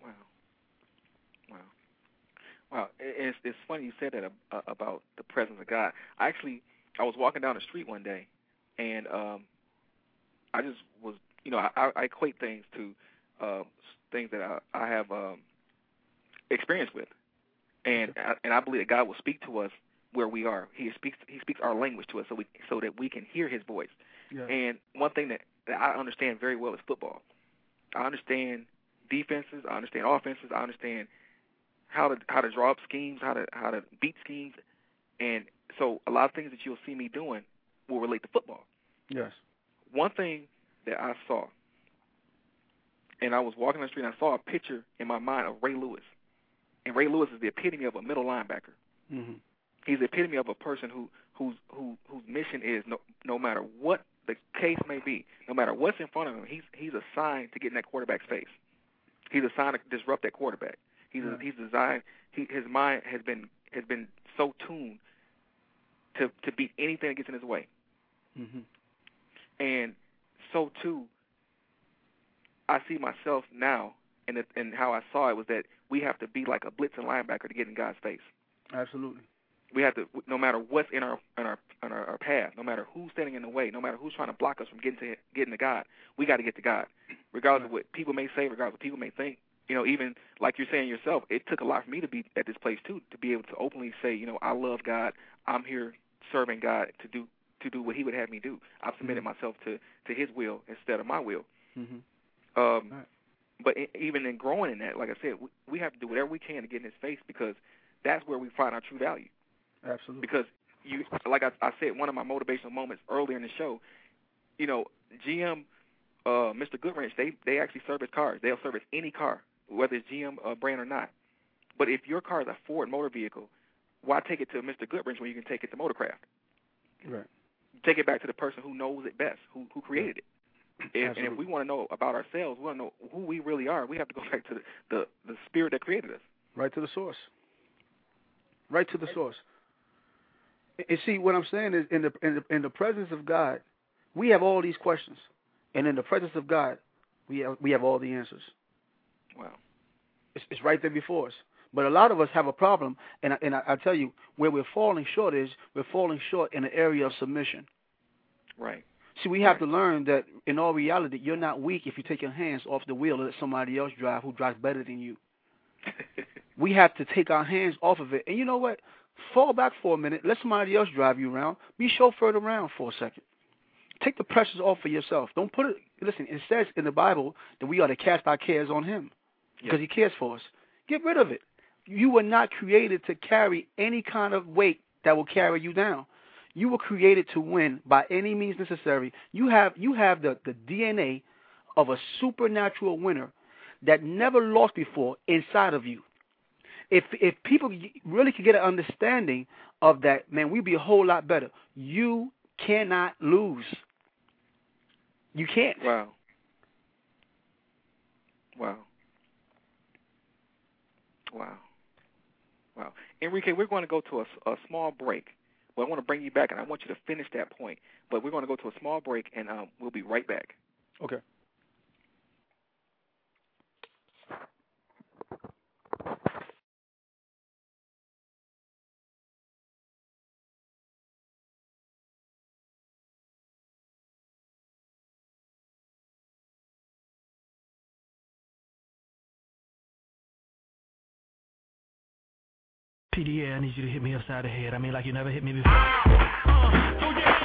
Wow. Wow. Wow. It's, it's funny you said that about the presence of God. I actually, I was walking down the street one day, and um, I just was, you know, I, I equate things to uh, things that I, I have um, experience with, and I, and I believe that God will speak to us where we are. He speaks he speaks our language to us so we so that we can hear his voice. Yeah. And one thing that, that I understand very well is football. I understand defenses, I understand offenses, I understand how to how to draw up schemes, how to how to beat schemes, and so a lot of things that you'll see me doing will relate to football. Yes. One thing that I saw, and I was walking the street and I saw a picture in my mind of Ray Lewis, and Ray Lewis is the epitome of a middle linebacker. Mm-hmm he's the epitome of a person who whose who whose mission is no no matter what the case may be, no matter what's in front of him, he's he's assigned to get in that quarterback's face. He's assigned to disrupt that quarterback. He's yeah. he's designed. He, his mind has been has been so tuned to to beat anything that gets in his way. Mm-hmm. And so too, I see myself now, and it, and how I saw it was that we have to be like a blitzing linebacker to get in God's face. Absolutely we have to no matter what's in our in our in our, our path, no matter who's standing in the way, no matter who's trying to block us from getting to getting to God, we got to get to God, regardless of what people may say, regardless of what people may think. you know, even like you're saying yourself, it took a lot for me to be at this place too, to be able to openly say, you know, I love God. I'm here serving God to do to do what He would have me do. I've submitted Mhm. myself to to His will instead of my will. Mhm. Um, Right. But i even in growing in that, like I said, we, we have to do whatever we can to get in His face because that's where we find our true value. Absolutely. Because you, like I, I said, one of my motivational moments earlier in the show, you know, GM, uh, Mr. Goodwrench, they they actually service cars. They'll service any car, whether it's GM uh, brand or not. But if your car is a Ford motor vehicle, why take it to Mr. Goodwrench when you can take it to Motorcraft? right. Take it back to the person who knows it best, who who created it. If, and if we want to know about ourselves, we want to know who we really are. We have to go *laughs* back to the, the the spirit that created us. Right to the source. Right to the source. And see, what I'm saying is, in the in the in the presence of God, we have all these questions, and in the presence of God, we have we have all the answers. Wow. It's, it's right there before us. But a lot of us have a problem, and I, and I, I tell you where we're falling short is we're falling short in the area of submission. Right. See, we have to learn that in all reality, you're not weak if you take your hands off the wheel and let somebody else drive who drives better than you. *laughs* We have to take our hands off of it. And you know what? Fall back for a minute. Let somebody else drive you around. Be chauffeured around for a second. Take the pressures off for yourself. Don't put it. Listen, it says in the Bible that we are to cast our cares on Him because He cares for us. Get rid of it. You were not created to carry any kind of weight that will carry you down. You were created to win by any means necessary. You have you have the, the DNA of a supernatural winner that never lost before inside of you. If if people really could get an understanding of that, man, we'd be a whole lot better. You cannot lose. You can't. Wow. Wow. Wow. Wow. Enrique, we're going to go to a, a small break. But I want to bring you back, and I want you to finish that point. But we're going to go to a small break, and um, we'll be right back. Okay. PDA, I need you to hit me upside the head. I mean, like you never hit me before. Maybe I'll make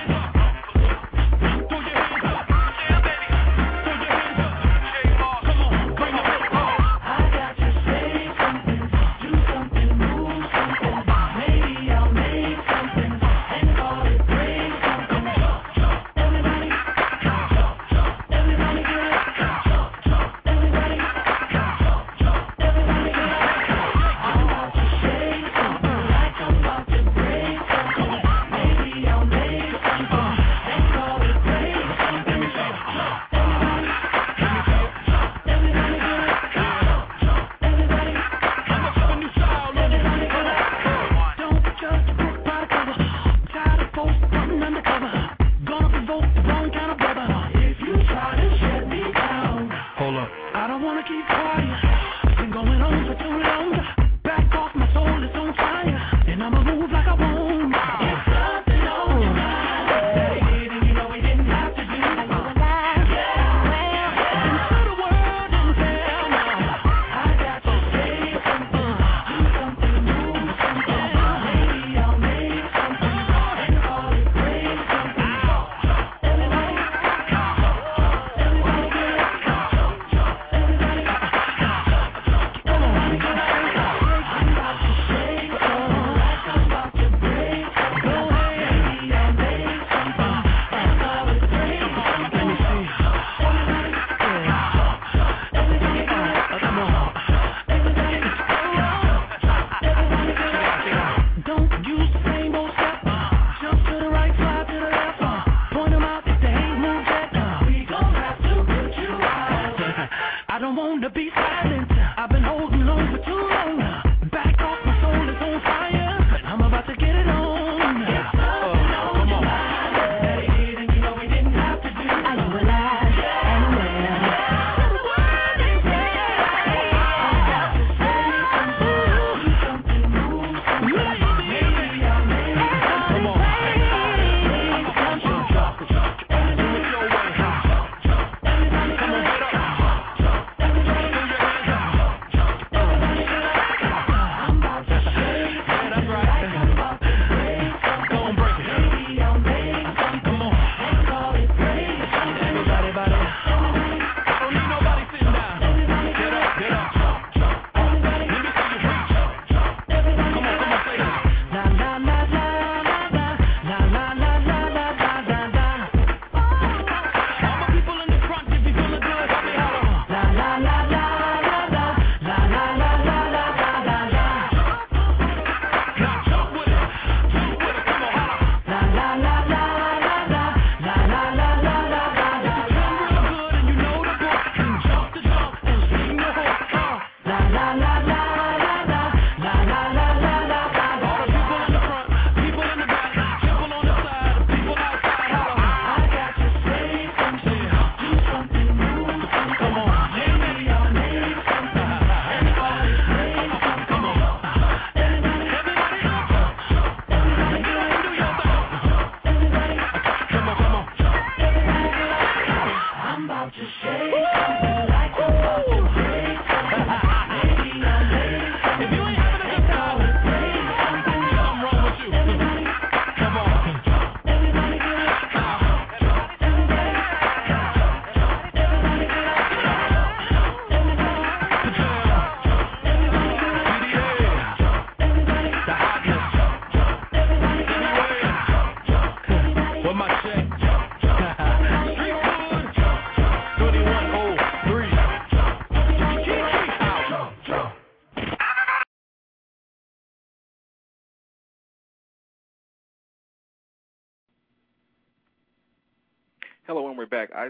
Hello, and we're back. I,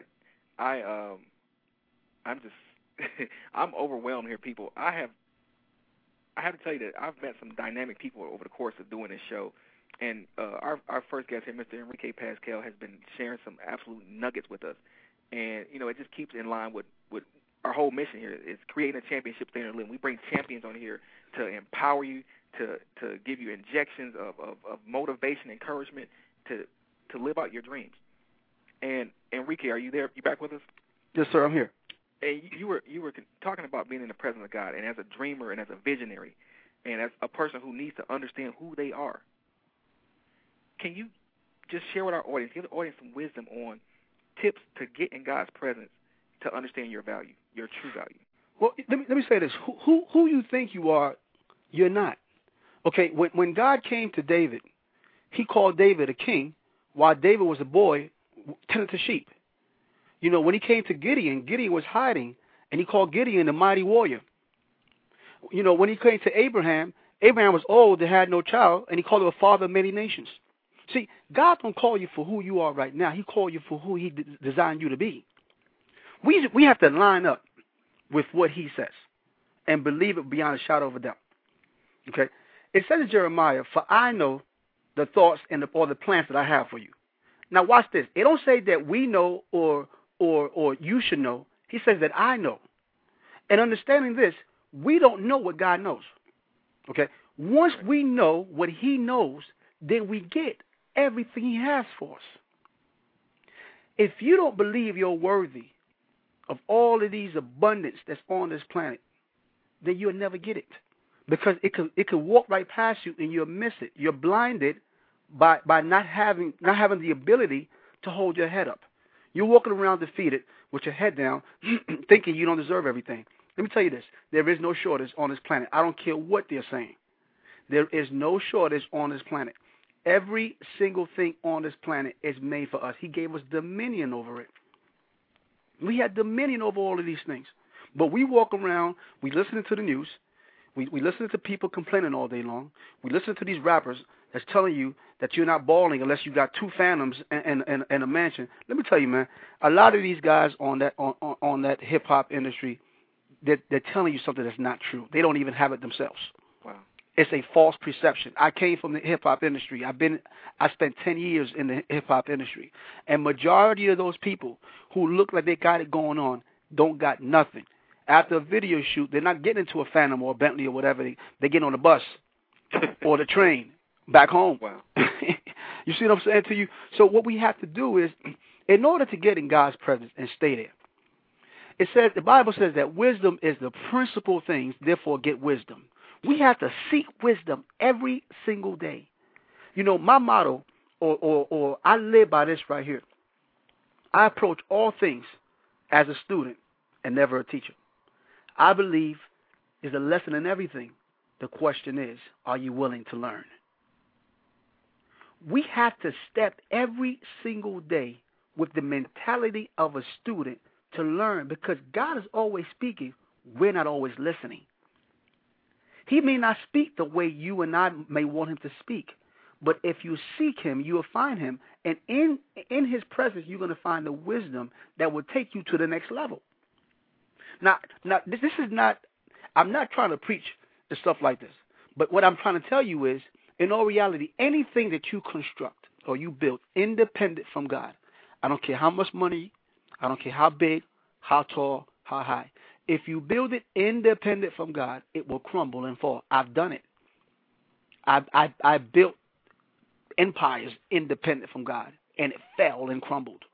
I, um, I'm just, *laughs* I'm overwhelmed here, people. I have, I have to tell you that I've met some dynamic people over the course of doing this show, and uh, our our first guest here, Mr. Enrique Pascal, has been sharing some absolute nuggets with us, and you know it just keeps in line with with our whole mission here is creating a championship standard of living. We bring champions on here to empower you, to to give you injections of, of, of motivation, encouragement to to live out your dreams. And Enrique, are you there? You back with us? Yes, sir. I'm here. And you were you were talking about being in the presence of God, and as a dreamer, and as a visionary, and as a person who needs to understand who they are. Can you just share with our audience, give the audience some wisdom on tips to get in God's presence to understand your value, your true value? Well, let me let me say this: who who, who you think you are, you're not. Okay, when when God came to David, He called David a king, while David was a boy tending to sheep. You know, when He came to Gideon, Gideon was hiding, and He called Gideon a mighty warrior. You know, when He came to Abraham, Abraham was old and had no child, and He called him a father of many nations. See, God don't call you for who you are right now. He called you for who He d- designed you to be. We we have to line up with what He says and believe it beyond a shadow of a doubt. Okay, it says in Jeremiah, "For I know the thoughts and the, or the plans that I have for you." Now, watch this. It don't say that we know or or or you should know. He says that I know. And understanding this, we don't know what God knows. Okay, once we know what He knows, then we get everything He has for us. If you don't believe you're worthy of all of these abundance that's on this planet, then you'll never get it. Because it could it could walk right past you and you'll miss it. You're blinded by by not having not having the ability to hold your head up. You're walking around defeated with your head down, *clears throat* thinking you don't deserve everything. Let me tell you this: there is no shortage on this planet. I don't care what they're saying. There is no shortage on this planet. Every single thing on this planet is made for us. He gave us dominion over it. We had dominion over all of these things. But we walk around, we listen to the news, we, we listen to people complaining all day long. We listen to these rappers that's telling you that you're not balling unless you got two phantoms and, and, and, and a mansion. Let me tell you, man, a lot of these guys on that on, on, on that hip hop industry, they're, they're telling you something that's not true. They don't even have it themselves. Wow. It's a false perception. I came from the hip hop industry. I've been I spent 10 years in the hip hop industry. And majority of those people who look like they got it going on don't got nothing. After a video shoot, they're not getting into a Phantom or a Bentley or whatever. They they get on the bus *laughs* or the train back home. Wow. *laughs* you see what I'm saying to you? So what we have to do is in order to get in God's presence and stay there. It says the Bible says that wisdom is the principal things, therefore get wisdom. We have to seek wisdom every single day. You know, my motto, or, or, or I live by this right here. I approach all things as a student and never a teacher. I believe is a lesson in everything. The question is, are you willing to learn? We have to step every single day with the mentality of a student to learn because God is always speaking. We're not always listening. He may not speak the way you and I may want him to speak, but if you seek him, you will find him, and in in his presence, you're going to find the wisdom that will take you to the next level. Now, now this, this is not. I'm not trying to preach the stuff like this, but what I'm trying to tell you is, in all reality, anything that you construct or you build independent from God, I don't care how much money, I don't care how big, how tall, how high. If you build it independent from God, it will crumble and fall. I've done it. I I I built empires independent from God, and it fell and crumbled.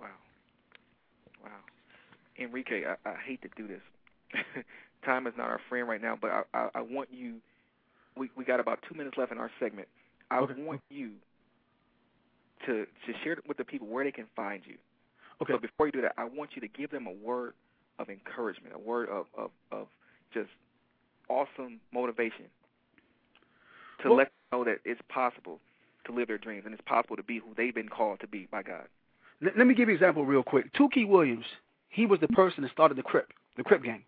Wow. Wow. Enrique, I, I hate to do this. *laughs* Time is not our friend right now, but I, I, I want you. We we got about two minutes left in our segment. I Okay. want you to to share with the people where they can find you. Okay. But before you do that, I want you to give them a word of encouragement, a word of of, of just awesome motivation to Well- let them know that it's possible to live their dreams and it's possible to be who they've been called to be by God. Let, let me give you an example real quick. Tookie Williams, he was the person that started the Crip, the Crip gang.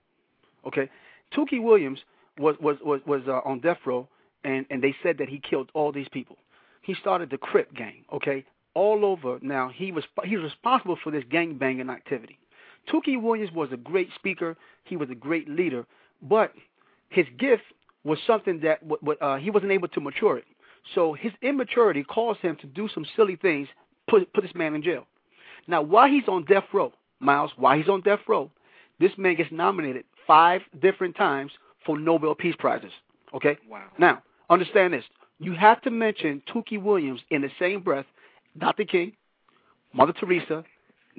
Okay, Tookie Williams was was was was uh, on death row, and and they said that he killed all these people. He started the Crip gang. Okay, all over. Now he was he's responsible for this gang banging activity. Tookie Williams was a great speaker. He was a great leader, but his gift was something that uh, he wasn't able to mature it. So his immaturity caused him to do some silly things, put put this man in jail. Now, while he's on death row, Myles, while he's on death row, this man gets nominated five different times for Nobel Peace Prizes. Okay. Wow. Now, understand this: you have to mention Tookie Williams in the same breath, Dr. King, Mother Teresa,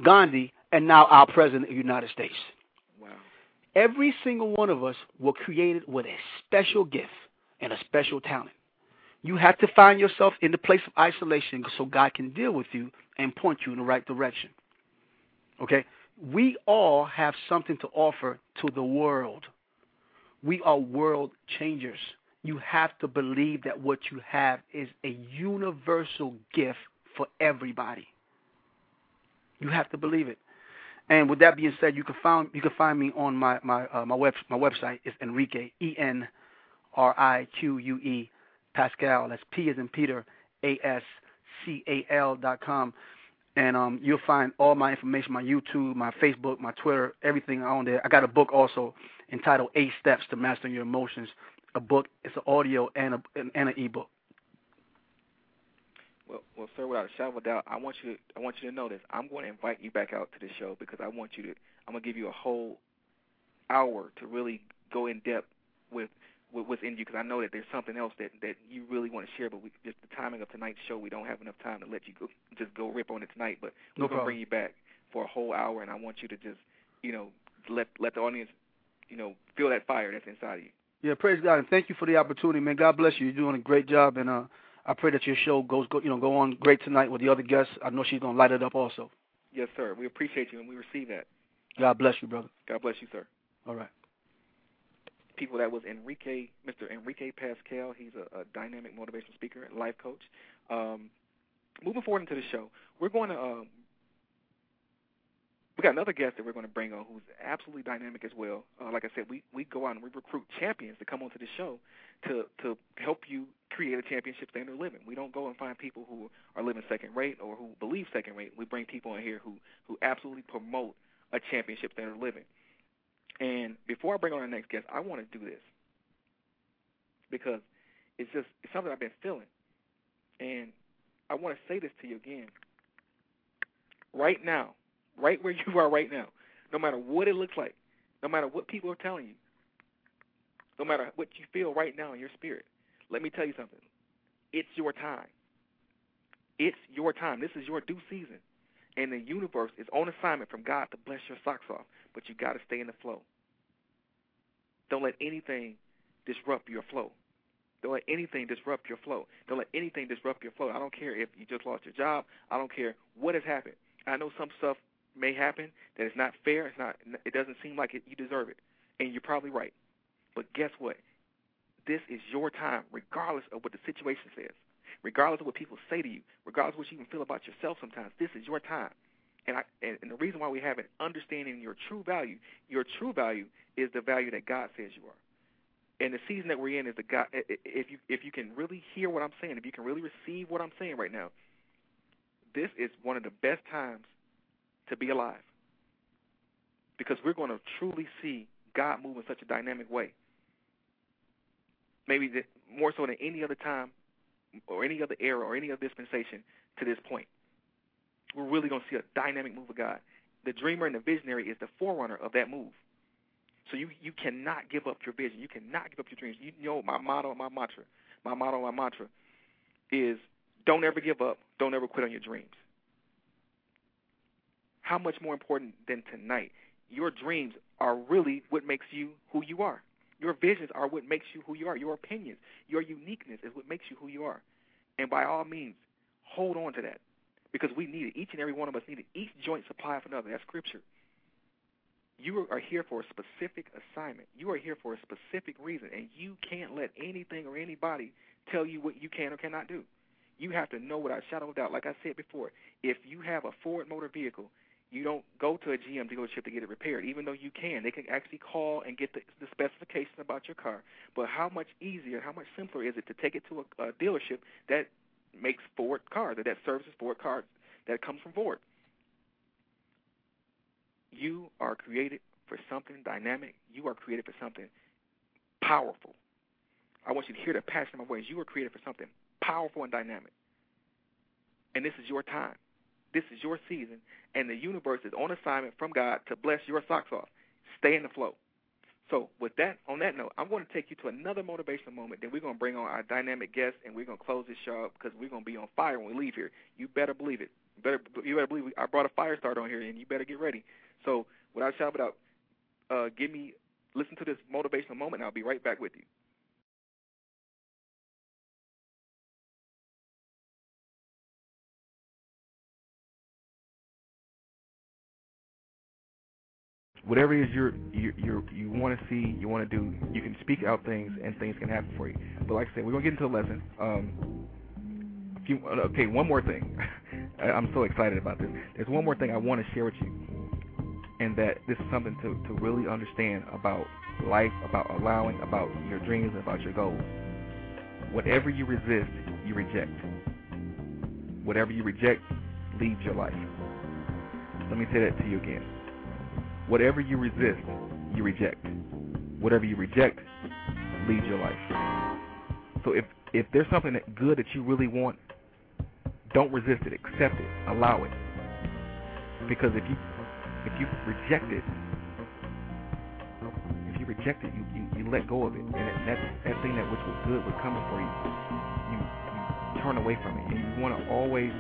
Gandhi, and now our President of the United States. Wow. Every single one of us were created with a special gift and a special talent. You have to find yourself in the place of isolation so God can deal with you and point you in the right direction. Okay? We all have something to offer to the world. We are world changers. You have to believe that what you have is a universal gift for everybody. You have to believe it. And with that being said, you can find you can find me on my my uh, my web my website is Enrique E N R I Q U E Pascal. That's P as in Peter A S C A L dot com. And um, you'll find all my information, my YouTube, my Facebook, my Twitter, everything on there. I got a book also entitled Eight Steps to Mastering Your Emotions. A book, it's an audio and a and an ebook. Well, well, sir, without a shadow of a doubt, I want you to I want you to know this. I'm going to invite you back out to the show because I want you to. I'm going to give you a whole hour to really go in depth with with what's in you because I know that there's something else that that you really want to share. But we, just the timing of tonight's show, we don't have enough time to let you go just go rip on it tonight. But we're no going to bring you back for a whole hour, and I want you to just you know let let the audience you know feel that fire that's inside of you. Yeah, praise God and thank you for the opportunity, man. God bless you. You're doing a great job, and uh, I pray that your show goes go, you know go on great tonight with the other guests. I know she's gonna light it up also. Yes, sir. We appreciate you and we receive that. God bless you, brother. God bless you, sir. All right. People, that was Enrique, Mr. Enrique Pascal. He's a, a dynamic motivational speaker and life coach. Um, moving forward into the show, we're going to um, we got another guest that we're going to bring on who's absolutely dynamic as well. Uh, like I said, we we go out and we recruit champions to come onto the show to to help you create a championship standard of living. We don't go and find people who are living second rate or who believe second rate. We bring people in here who who absolutely promote a championship standard of living. And before I bring on our next guest, I want to do this because it's just it's something I've been feeling, and I want to say this to you again. Right now, right where *laughs* you are right now, no matter what it looks like, no matter what people are telling you, no matter what you feel right now in your spirit, let me tell you something. It's your time. It's your time. This is your due season. And the universe is on assignment from God to bless your socks off, but you got to stay in the flow. Don't let anything disrupt your flow. Don't let anything disrupt your flow. Don't let anything disrupt your flow. I don't care if you just lost your job. I don't care what has happened. I know some stuff may happen that is not fair. It's not. It doesn't seem like it, you deserve it, and you're probably right. But guess what? This is your time, regardless of what the situation says, regardless of what people say to you, regardless of what you even feel about yourself. Sometimes this is your time, and I and, and the reason why we have it, understanding your true value. Your true value is the value that God says you are. And the season that we're in is the God. If you if you can really hear what I'm saying, if you can really receive what I'm saying right now, this is one of the best times to be alive because we're going to truly see God move in such a dynamic way. Maybe more so than any other time or any other era or any other dispensation to this point. We're really going to see a dynamic move of God. The dreamer and the visionary is the forerunner of that move. So you you cannot give up your vision. You cannot give up your dreams. You know my motto, my mantra, my motto, my mantra is don't ever give up. Don't ever quit on your dreams how much more important than tonight? Your dreams are really what makes you who you are. Your visions are what makes you who you are. Your opinions, your uniqueness is what makes you who you are. And by all means, hold on to that because we need it. Each and every one of us need it. Each joint supply of another. That's scripture. You are here for a specific assignment. You are here for a specific reason, and you can't let anything or anybody tell you what you can or cannot do. You have to know without a shadow of doubt. Like I said before, if you have a Ford motor vehicle you don't go to a GM dealership to get it repaired, even though you can. They can actually call and get the, the specifications about your car. But how much easier, how much simpler is it to take it to a, a dealership that makes Ford cars, that services Ford cars, that comes from Ford. You are created for something dynamic. You are created for something powerful. I want you to hear the passion in my voice. You were created for something powerful and dynamic. And this is your time. This is your season. And the universe is on assignment from God to bless your socks off. Stay in the flow. So with that, on that note, I'm going to take you to another motivational moment. Then we're going to bring on our dynamic guest, and we're going to close this show up because we're going to be on fire when we leave here. You better believe it. You better, you better believe it. I brought a fire starter on here, and you better get ready. So without shouting out, uh, give me listen to this motivational moment. and I'll be right back with you. Whatever it is you're, you you you want to see, you want to do, you can speak out things, and things can happen for you. But like I said, we're gonna get into the lesson. Um, a few, okay, one more thing. *laughs* I'm so excited about this. There's one more thing I want to share with you, and that this is something to to really understand about life, about allowing, about your dreams, about your goals. Whatever you resist, you reject. Whatever you reject leaves your life. Let me say that to you again Whatever you resist, you reject. Whatever you reject leads your life. So if if there's something that good that you really want, don't resist it. Accept it. Allow it. Because if you if you reject it, if you reject it, you, you, you let go of it, and that that thing that which was good was coming for you, you you turn away from it, and you want to always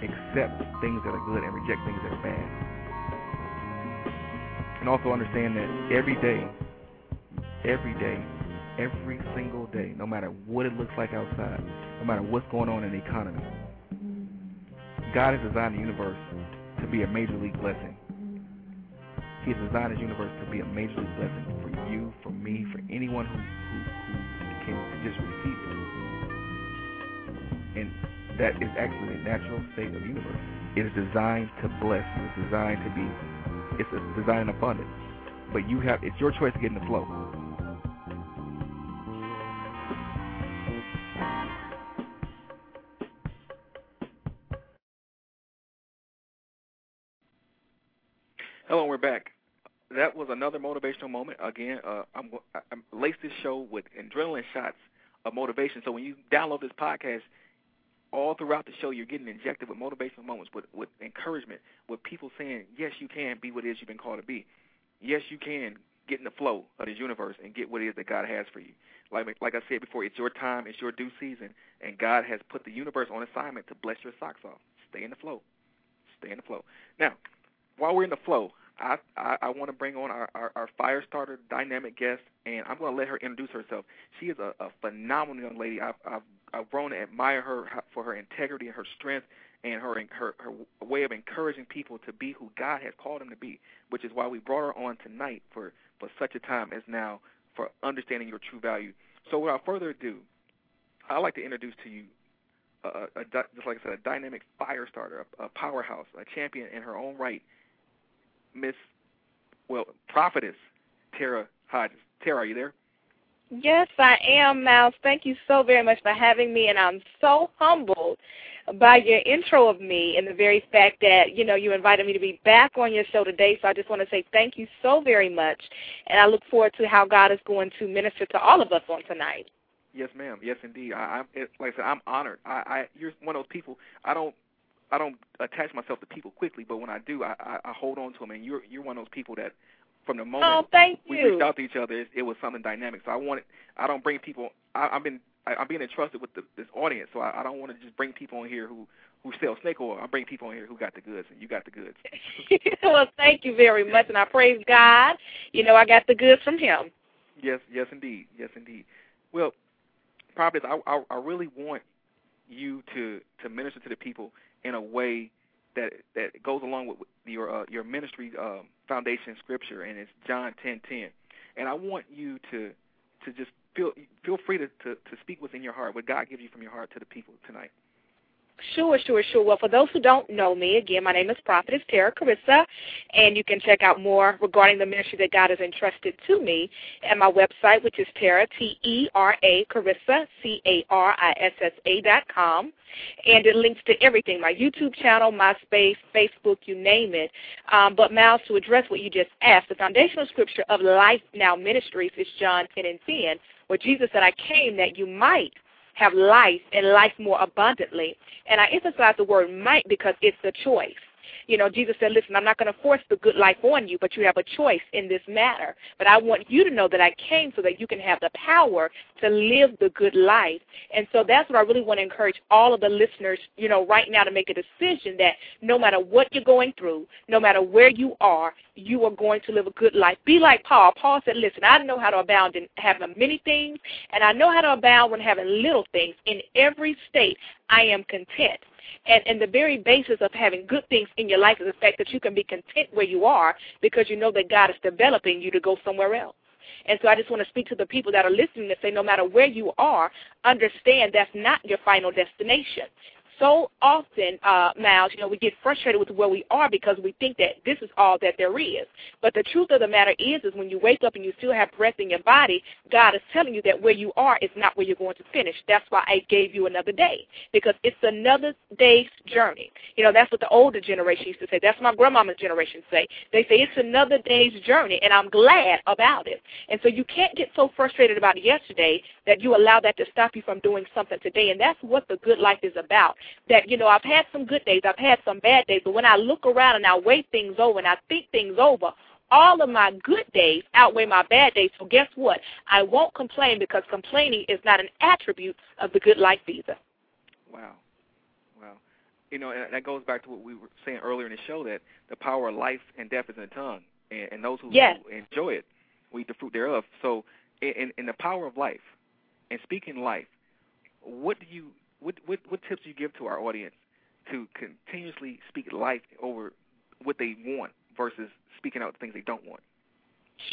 accept things that are good and reject things that are bad and also understand that every day, every day, every single day, no matter what it looks like outside, no matter what's going on in the economy, God has designed the universe to be a major league blessing. He has designed his universe to be a major league blessing for you, for me, for anyone who, who, who can just receive it. And that is actually the natural state of the universe. It is designed to bless. It is designed to be it's a design in abundance. But you have it's your choice to get in the flow. Hello, we're back. That was another motivational moment. Again, uh, I'm, I'm lace this show with adrenaline shots of motivation. So when you download this podcast, all throughout the show, you're getting injected with motivational moments, with, with encouragement, with people saying, yes, you can be what it is you've been called to be. Yes, you can get in the flow of this universe and get what it is that God has for you. Like like I said before, it's your time, it's your due season, and God has put the universe on assignment to bless your socks off. Stay in the flow. Stay in the flow. Now, while we're in the flow, I I, I want to bring on our, our, our fire starter dynamic guest, and I'm going to let her introduce herself. She is a, a phenomenal young lady. I've, I've I've grown to admire her for her integrity and her strength and her her her way of encouraging people to be who God has called them to be, which is why we brought her on tonight for for such a time as now for understanding your true value. So without further ado, I'd like to introduce to you a, a, just like I said, a dynamic fire starter, a, a powerhouse, a champion in her own right, Miss well prophetess Tera Hodges. Tera, are you there? Yes, I am, Myles. Thank you so very much for having me, and I'm so humbled by your intro of me and the very fact that you know you invited me to be back on your show today. So I just want to say thank you so very much, and I look forward to how God is going to minister to all of us on tonight. Yes, ma'am. Yes, indeed. I, I it, like I said, I'm honored. I, I you're one of those people. I don't I don't attach myself to people quickly, but when I do, I, I, I hold on to them. And you're you're one of those people that from the moment oh, thank we you. reached out to each other, it, it was something dynamic. So I wanted, I don't bring people. I, I've been, I, I'm being entrusted with the, this audience, so I, I don't want to just bring people on here who who sell snake oil. I bring people on here who got the goods, and you got the goods. *laughs* well, thank you very much, and I praise God. You know, I got the goods from Him. Yes, yes, indeed, yes, indeed. Well, Providence, I, I, I really want you to to minister to the people in a way that that goes along with your uh, your ministry um, foundation scripture, and it's John ten ten. And I want you to to just feel feel free to, to to speak what's in your heart, what God gives you from your heart to the people tonight. Sure, sure, sure. Well, for those who don't know me, again, my name is Prophetess Tera Carissa, and you can check out more regarding the ministry that God has entrusted to me at my website, which is Tera, T-E-R-A, Carissa, C-A-R-I-S-S-A dot com. And it links to everything, my YouTube channel, MySpace, Facebook, you name it. Um, but, Myles, to address what you just asked, the foundational scripture of Life Now Ministries is John 10 and 10, where Jesus said, I came that you might – have life and life more abundantly. And I emphasize the word might because it's a choice. You know, Jesus said, listen, I'm not going to force the good life on you, but you have a choice in this matter. But I want you to know that I came so that you can have the power to live the good life. And so that's what I really want to encourage all of the listeners, you know, right now to make a decision that no matter what you're going through, no matter where you are, you are going to live a good life. Be like Paul. Paul said, listen, I know how to abound in having many things, and I know how to abound when having little things. In every state, I am content. And, and the very basis of having good things in your life is the fact that you can be content where you are because you know that God is developing you to go somewhere else. And so I just want to speak to the people that are listening and say no matter where you are, understand that's not your final destination so often, uh, Myles, you know, we get frustrated with where we are because we think that this is all that there is. But the truth of the matter is, is when you wake up and you still have breath in your body, God is telling you that where you are is not where you're going to finish. That's why I gave you another day because it's another day's journey. You know, that's what the older generation used to say. That's what my grandmama's generation say. They say it's another day's journey, and I'm glad about it. And so you can't get so frustrated about yesterday that you allow that to stop you from doing something today. And that's what the good life is about that, you know, I've had some good days, I've had some bad days, but when I look around and I weigh things over and I think things over, all of my good days outweigh my bad days. So guess what? I won't complain because complaining is not an attribute of the good life visa. Wow. Wow. You know, and that goes back to what we were saying earlier in the show that the power of life and death is in the tongue. And, and those who, yes. who enjoy it will eat the fruit thereof. So in, in the power of life and speaking life, what do you what what what tips do you give to our audience to continuously speak life over what they want versus speaking out the things they don't want?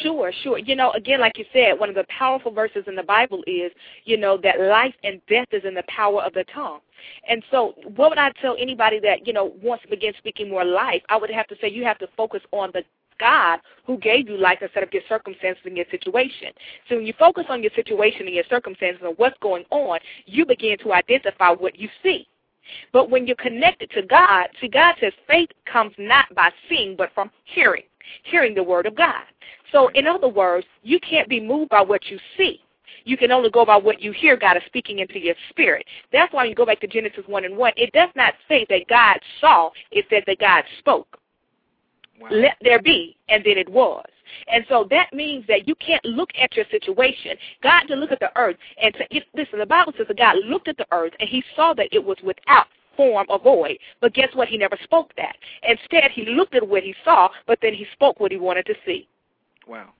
Sure, sure. You know, again, like you said, one of the powerful verses in the Bible is, you know, that life and death is in the power of the tongue. And so, what would I tell anybody that, you know, wants to begin speaking more life? I would have to say you have to focus on the God who gave you life instead of your circumstances and your situation. So when you focus on your situation and your circumstances and what's going on, you begin to identify what you see. But when you're connected to God, see, God says faith comes not by seeing, but from hearing, hearing the word of God. So, in other words, you can't be moved by what you see. You can only go by what you hear God is speaking into your spirit. That's why when you go back to Genesis 1 and 1. It does not say that God saw, it says that God spoke. Wow. Let there be, and then it was. And so that means that you can't look at your situation. God to look at the earth and to, listen. The Bible says that God looked at the earth and He saw that it was without form or void. But guess what? He never spoke that. Instead, He looked at what He saw, but then He spoke what He wanted to see. Wow.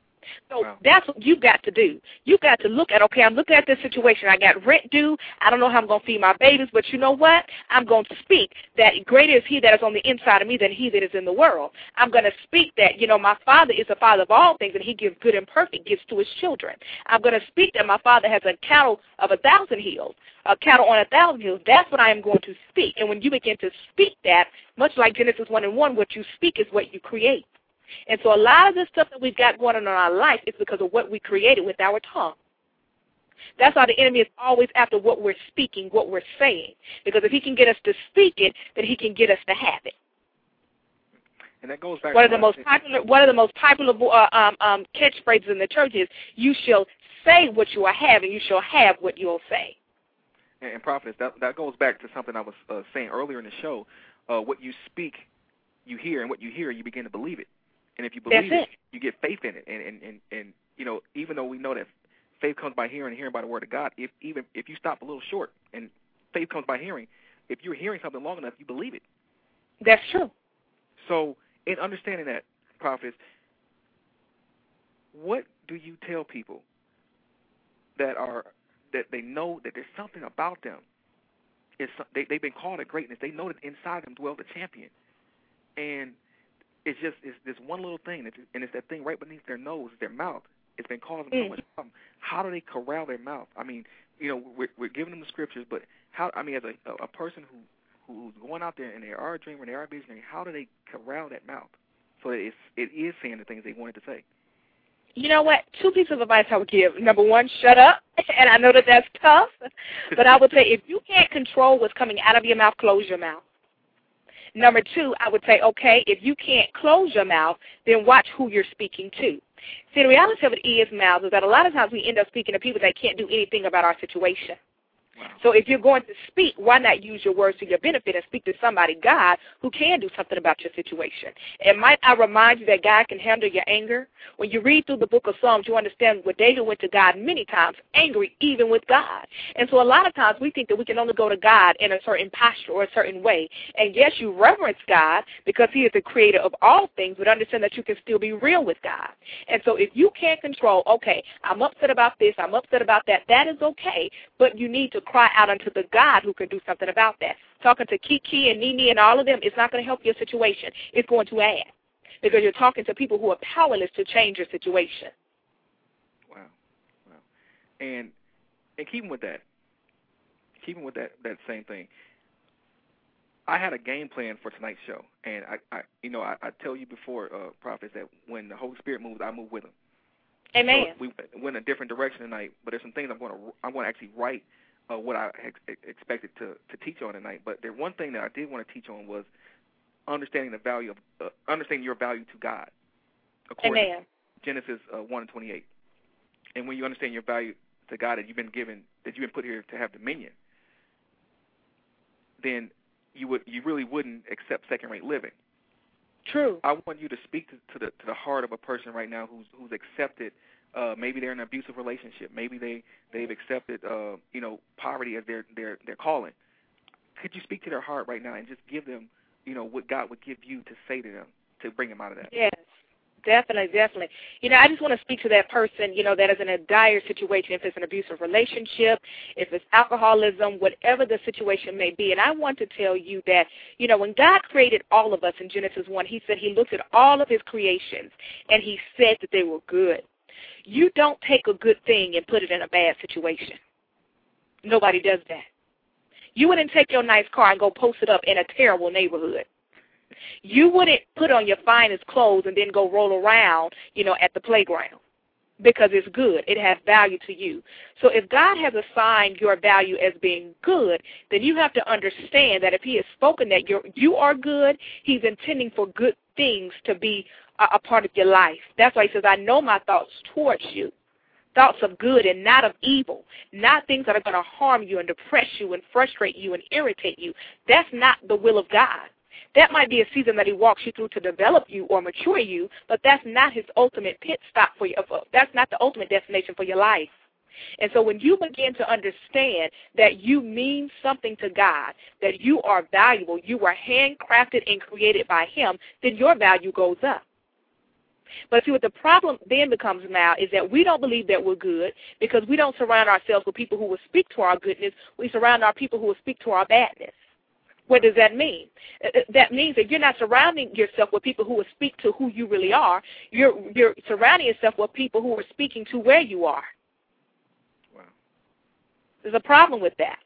So wow. that's what you've got to do. You've got to look at, okay, I'm looking at this situation. I got rent due. I don't know how I'm going to feed my babies, but you know what? I'm going to speak that greater is he that is on the inside of me than he that is in the world. I'm going to speak that, you know, my father is the father of all things and he gives good and perfect gifts to his children. I'm going to speak that my father has a cattle of a thousand hills, a cattle on a thousand hills. That's what I am going to speak. And when you begin to speak that, much like Genesis 1 and 1, what you speak is what you create. And so a lot of the stuff that we've got going on in our life is because of what we created with our tongue. That's why the enemy is always after what we're speaking, what we're saying. Because if he can get us to speak it, then he can get us to have it. And that goes back. One of the most popular, one of the most popular uh, um, um, catchphrases in the church is, "You shall say what you are having. You shall have what you'll say." And, and prophetess, that that goes back to something I was uh, saying earlier in the show. Uh, what you speak, you hear, and what you hear, you begin to believe it. And if you believe it, you get faith in it. And, and and and you know, even though we know that faith comes by hearing and hearing by the word of God, if even if you stop a little short and faith comes by hearing, if you're hearing something long enough, you believe it. That's true. So, in understanding that, prophets, what do you tell people that are that they know that there's something about them? It's they they've been called to greatness. They know that inside them dwells a champion, and it's just it's this one little thing, and it's that thing right beneath their nose, their mouth. It's been causing mm. so much problem. How do they corral their mouth? I mean, you know, we're, we're giving them the scriptures, but how? I mean, as a a person who who's going out there and they are a dreamer, they are a visionary, how do they corral that mouth so that it's it is saying the things they wanted to say? You know what? Two pieces of advice I would give. Number one, shut up. *laughs* And I know that that's tough, but I would say if you can't control what's coming out of your mouth, close your mouth. Number two, I would say, okay, if you can't close your mouth, then watch who you're speaking to. See, the reality of it is, Myles, is that a lot of times we end up speaking to people that can't do anything about our situation. So if you're going to speak, why not use your words to your benefit and speak to somebody, God, who can do something about your situation? And might I remind you that God can handle your anger? When you read through the book of Psalms, you understand where David went to God many times, angry even with God. And so a lot of times we think that we can only go to God in a certain posture or a certain way. And yes, you reverence God because he is the creator of all things, but understand that you can still be real with God. And so if you can't control, okay, I'm upset about this, I'm upset about that, that is okay, but you need to cry out unto the God who can do something about that. Talking to Kiki and Nini and all of them, is not going to help your situation. It's going to add because you're talking to people who are powerless to change your situation. Wow, wow, and and keeping with that, keeping with that that same thing. I had a game plan for tonight's show, and I, I you know, I, I tell you before, uh, prophets, that when the Holy Spirit moves, I move with Him. Amen. So we went a different direction tonight, but there's some things I'm going to I'm going to actually write uh, what I ex- expected to to teach on tonight. But there one thing that I did want to teach on was understanding the value of uh, understanding your value to God. According Amen. to Genesis uh, one and twenty eight, and when you understand your value to God that you've been given that you've been put here to have dominion, then you would you really wouldn't accept second rate living. True. I want you to speak to, to the to the heart of a person right now who's who's accepted uh maybe they're in an abusive relationship maybe they they've accepted uh you know poverty as their their their calling could you speak to their heart right now and just give them you know what god would give you to say to them to bring them out of that Yes. Definitely, definitely. You know, I just want to speak to that person, you know, that is in a dire situation, if it's an abusive relationship, if it's alcoholism, whatever the situation may be. And I want to tell you that, you know, when God created all of us in Genesis 1, he said he looked at all of his creations and he said that they were good. You don't take a good thing and put it in a bad situation. Nobody does that. You wouldn't take your nice car and go post it up in a terrible neighborhood. You wouldn't put on your finest clothes and then go roll around, you know, at the playground because it's good. It has value to you. So if God has assigned your value as being good, then you have to understand that if he has spoken that you're, you are good, he's intending for good things to be a, part of your life. That's why he says, I know my thoughts towards you. Thoughts of good and not of evil, not things that are going to harm you and depress you and frustrate you and irritate you. That's not the will of God. That might be a season that he walks you through to develop you or mature you, but that's not his ultimate pit stop for you. Uh, that's not the ultimate destination for your life. And so when you begin to understand that you mean something to God, that you are valuable, you are handcrafted and created by him, then your value goes up. But see, what the problem then becomes now is that we don't believe that we're good because we don't surround ourselves with people who will speak to our goodness. We surround our people who will speak to our badness. What does that mean? Uh, uh, that means that you're not surrounding yourself with people who will speak to who you really are. You're you're surrounding yourself with people who are speaking to where you are. Wow. There's a problem with that.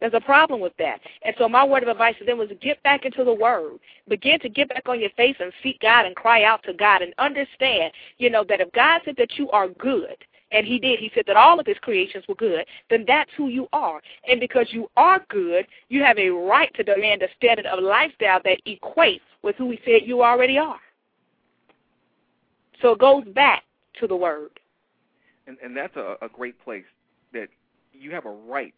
There's a problem with that. And so my word of advice to them was get back into the Word. Begin to get back on your face and seek God and cry out to God and understand, you know, that if God said that you are good, and he did, he said that all of his creations were good, then that's who you are. And because you are good, you have a right to demand a standard of lifestyle that equates with who he said you already are. So it goes back to the Word. And and that's a, a great place that you have a right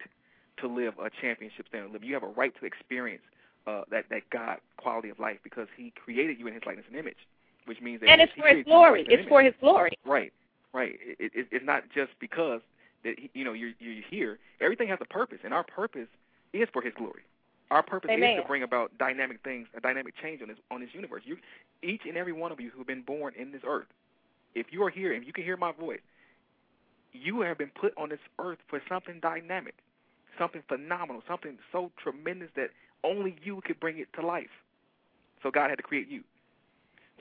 to live a championship standard live. You have a right to experience uh, that that God quality of life because He created you in His likeness and image, which means that and it's for His created you in glory. It's for. His glory. Right, right. It, it, it's not just because that he, you know you're you're here. Everything has a purpose, and our purpose is for His glory. Our purpose Amen. is to bring about dynamic things, a dynamic change on this on this universe. You, each and every one of you who have been born in this earth, if you are here and you can hear my voice, you have been put on this earth for something dynamic, something phenomenal, something so tremendous that only you could bring it to life. So God had to create you.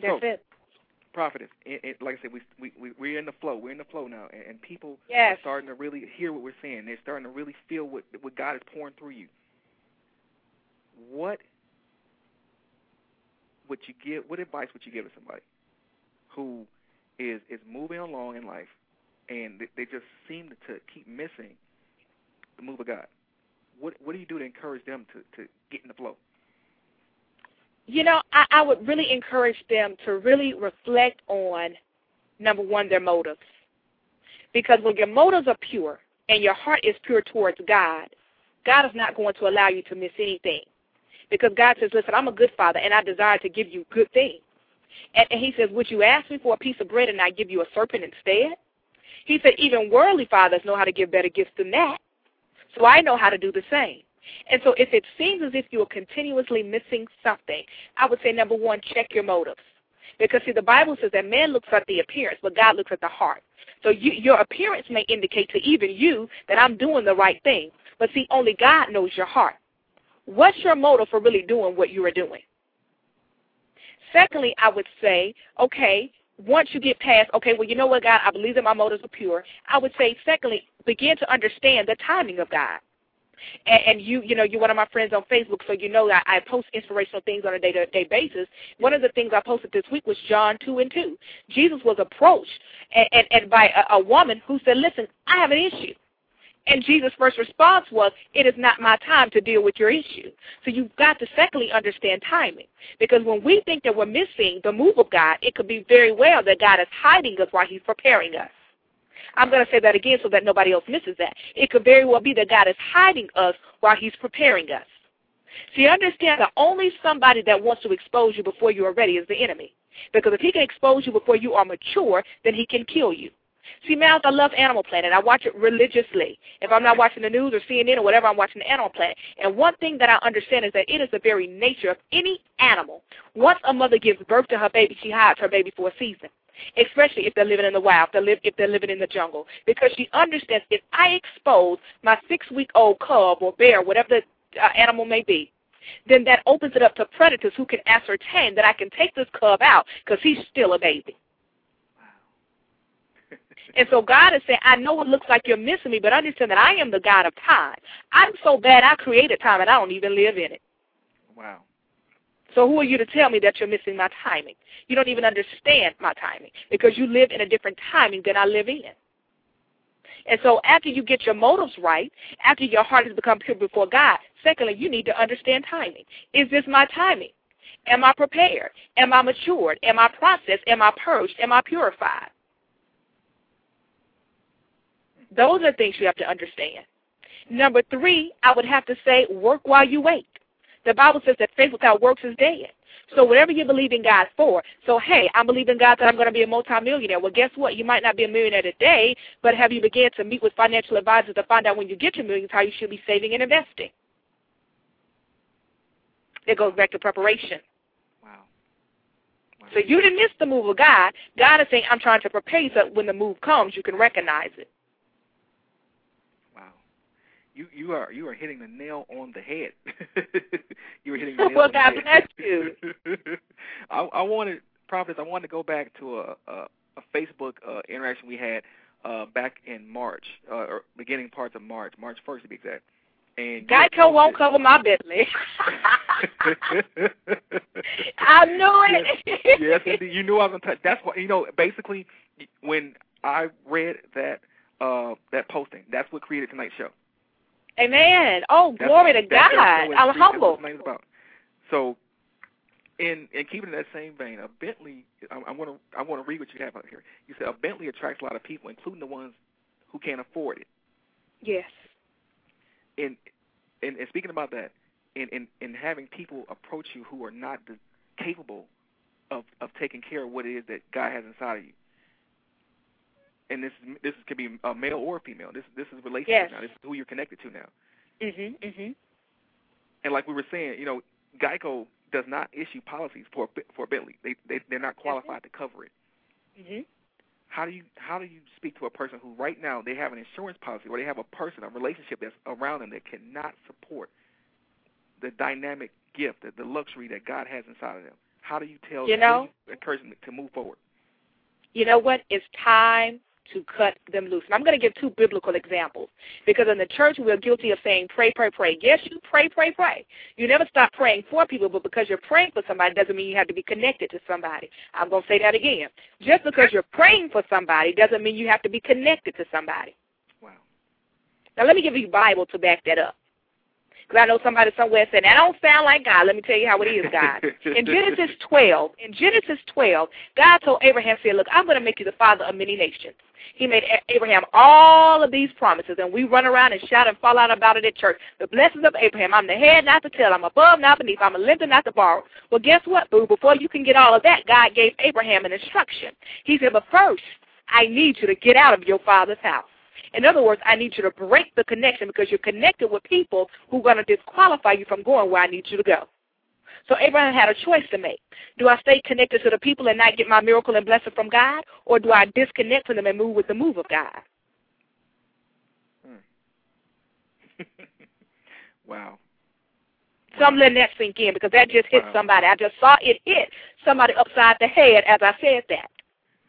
That's so, it. prophetess, it, it, like I said, we we we we're in the flow. We're in the flow now, and, and people Yes. are starting to really hear what we're saying. They're starting to really feel what what God is pouring through you. What would you give? What advice would you give to somebody who is is moving along in life, and they, they just seem to, to keep missing the move of God? What what do you do to encourage them to to get in the flow? You know, I, I would really encourage them to really reflect on number one, their motives. Because when your motives are pure and your heart is pure towards God, God is not going to allow you to miss anything. Because God says, Listen, I'm a good father and I desire to give you good things. And, and he says, Would you ask me for a piece of bread and I give you a serpent instead? He said, Even worldly fathers know how to give better gifts than that. So I know how to do the same. And so if it seems as if you are continuously missing something, I would say number one, check your motives. Because see, the Bible says that man looks at the appearance, but God looks at the heart. So you, your appearance may indicate to even you that I'm doing the right thing. But see, only God knows your heart. What's your motive for really doing what you are doing? Secondly, I would say, okay, once you get past, okay, well, you know what, God, I believe that my motives are pure. I would say, secondly, begin to understand the timing of God. And, and you, you know, you're one of my friends on Facebook, so you know that I post inspirational things on a day-to-day basis. One of the things I posted this week was John 2 and 2. Jesus was approached and, and, and by a, a woman who said, listen, I have an issue. And Jesus' first response was, It is not my time to deal with your issue. So you've got to secondly understand timing. Because when we think that we're missing the move of God, it could be very well that God is hiding us while He's preparing us. I'm going to say that again so that nobody else misses that. It could very well be that God is hiding us while He's preparing us. See, understand that only somebody that wants to expose you before you are ready is the enemy. Because if he can expose you before you are mature, then he can kill you. See, Myles, I love Animal Planet. I watch it religiously. If I'm not watching the news or CNN or whatever, I'm watching Animal Planet. And one thing that I understand is that it is the very nature of any animal. Once a mother gives birth to her baby, she hides her baby for a season. Especially if they're living in the wild, if they're, live, if they're living in the jungle. Because she understands if I expose my six-week-old cub or bear, whatever the uh, animal may be, then that opens it up to predators who can ascertain that I can take this cub out because he's still a baby. And so God is saying, I know it looks like you're missing me, but understand that I am the God of time. I'm so bad I created time and I don't even live in it. Wow. So who are you to tell me that you're missing my timing? You don't even understand my timing because you live in a different timing than I live in. And so after you get your motives right, after your heart has become pure before God, secondly, you need to understand timing. Is this my timing? Am I prepared? Am I matured? Am I processed? Am I purged? Am I purified? Those are things you have to understand. Number three, I would have to say, work while you wait. The Bible says that faith without works is dead. So whatever you believe in God for, so hey, I'm believing God that I'm going to be a multimillionaire. Well, guess what? You might not be a millionaire today, but have you began to meet with financial advisors to find out when you get your millions how you should be saving and investing? It goes back to preparation. Wow. wow. So you didn't miss the move of God. God is saying, I'm trying to prepare you so when the move comes, you can recognize it. You you are you are hitting the nail on the head. *laughs* you are hitting the nail well, on the head. God bless you. *laughs* I, I wanted, prophets. I wanted to go back to a a, a Facebook uh, interaction we had uh, back in March, uh, or beginning parts of March, March first to be exact. And Geico won't cover my *laughs* Bentley. I knew it. yes, yes. You knew I was gonna touch. That's what you know. Basically, when I read that uh that posting, that's what created tonight's show. Amen. Oh, That's- glory to God. I'm humble. what tonight's about. So, in in keeping in that same vein, a Bentley. I, I want to I want to read what you have out here. You said a Bentley attracts a lot of people, including the ones who can't afford it. Yes. And and, in speaking about that, in, in in having people approach you who are not the, capable of of taking care of what it is that God has inside of you. And this this could be a male or a female. This this is relationship Yes. now. This is who you're connected to now. Mhm. Mhm. And like we were saying, you know, Geico does not issue policies for for Bentley. They they they're not qualified to cover it. Mhm. How do you how do you speak to a person who right now they have an insurance policy or they have a person, a relationship that's around them that cannot support the dynamic gift, the, the luxury that God has inside of them? How do you tell You them, know- you encourage them to move forward? you know what? It's time to cut them loose. And I'm going to give two biblical examples because in the church we're guilty of saying pray, pray, pray. Yes, you pray, pray, pray. You never stop praying for people, but because you're praying for somebody doesn't mean you have to be connected to somebody. I'm going to say that again. Just because you're praying for somebody doesn't mean you have to be connected to somebody. Wow. Now let me give you a Bible to back that up. Because I know somebody somewhere said, that don't sound like God. Let me tell you how it is, God. *laughs* in Genesis 12, in Genesis 12, God told Abraham, said, look, I'm going to make you the father of many nations. He made Abraham all of these promises, and we run around and shout and fall out about it at church. The blessings of Abraham. I'm the head, not the tail. I'm above, not beneath. I'm a lender, not the borrower. Well, guess what, boo? Before you can get all of that, God gave Abraham an instruction. He said, but first, I need you to get out of your father's house. In other words, I need you to break the connection because you're connected with people who are going to disqualify you from going where I need you to go. So Abraham had a choice to make. Do I stay connected to the people and not get my miracle and blessing from God, or do I disconnect from them and move with the move of God? Hmm. *laughs* wow. So I'm letting that sink in because that just hit wow. somebody. I just saw it hit somebody upside the head as I said that.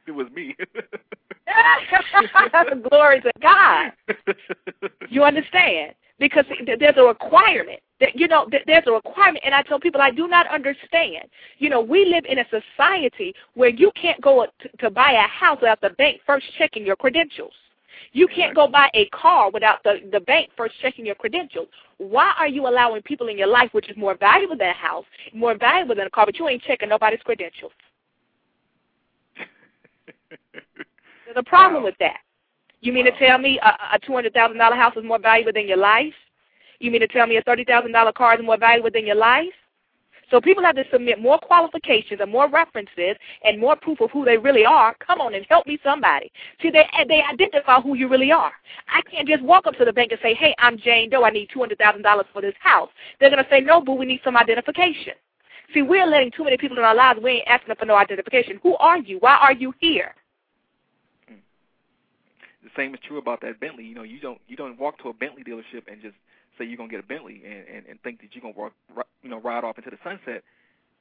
It was me. *laughs* Glory to God. You understand? Because there's a requirement. That, you know, there's a requirement, and I tell people I do not understand. You know, we live in a society where you can't go to, to buy a house without the bank first checking your credentials. You can't go buy a car without the, the bank first checking your credentials. Why are you allowing people in your life, which is more valuable than a house, more valuable than a car, but you ain't checking nobody's credentials? There's a problem wow. with that. You mean wow. to tell me a, a two hundred thousand dollar house is more valuable than your life? You mean to tell me a thirty thousand dollar car is more valuable than your life? So people have to submit more qualifications and more references and more proof of who they really are. Come on and help me somebody. See, they they identify who you really are. I can't just walk up to the bank and say, hey, I'm Jane Doe. I need $200,000 for this house. They're going to say, no, boo, we need some identification. See, we're letting too many people in our lives. We ain't asking them for no identification. Who are you? Why are you here? Same is true about that Bentley. You know, you don't you don't walk to a Bentley dealership and just say you're gonna get a Bentley and and, and think that you're gonna walk, you know ride off into the sunset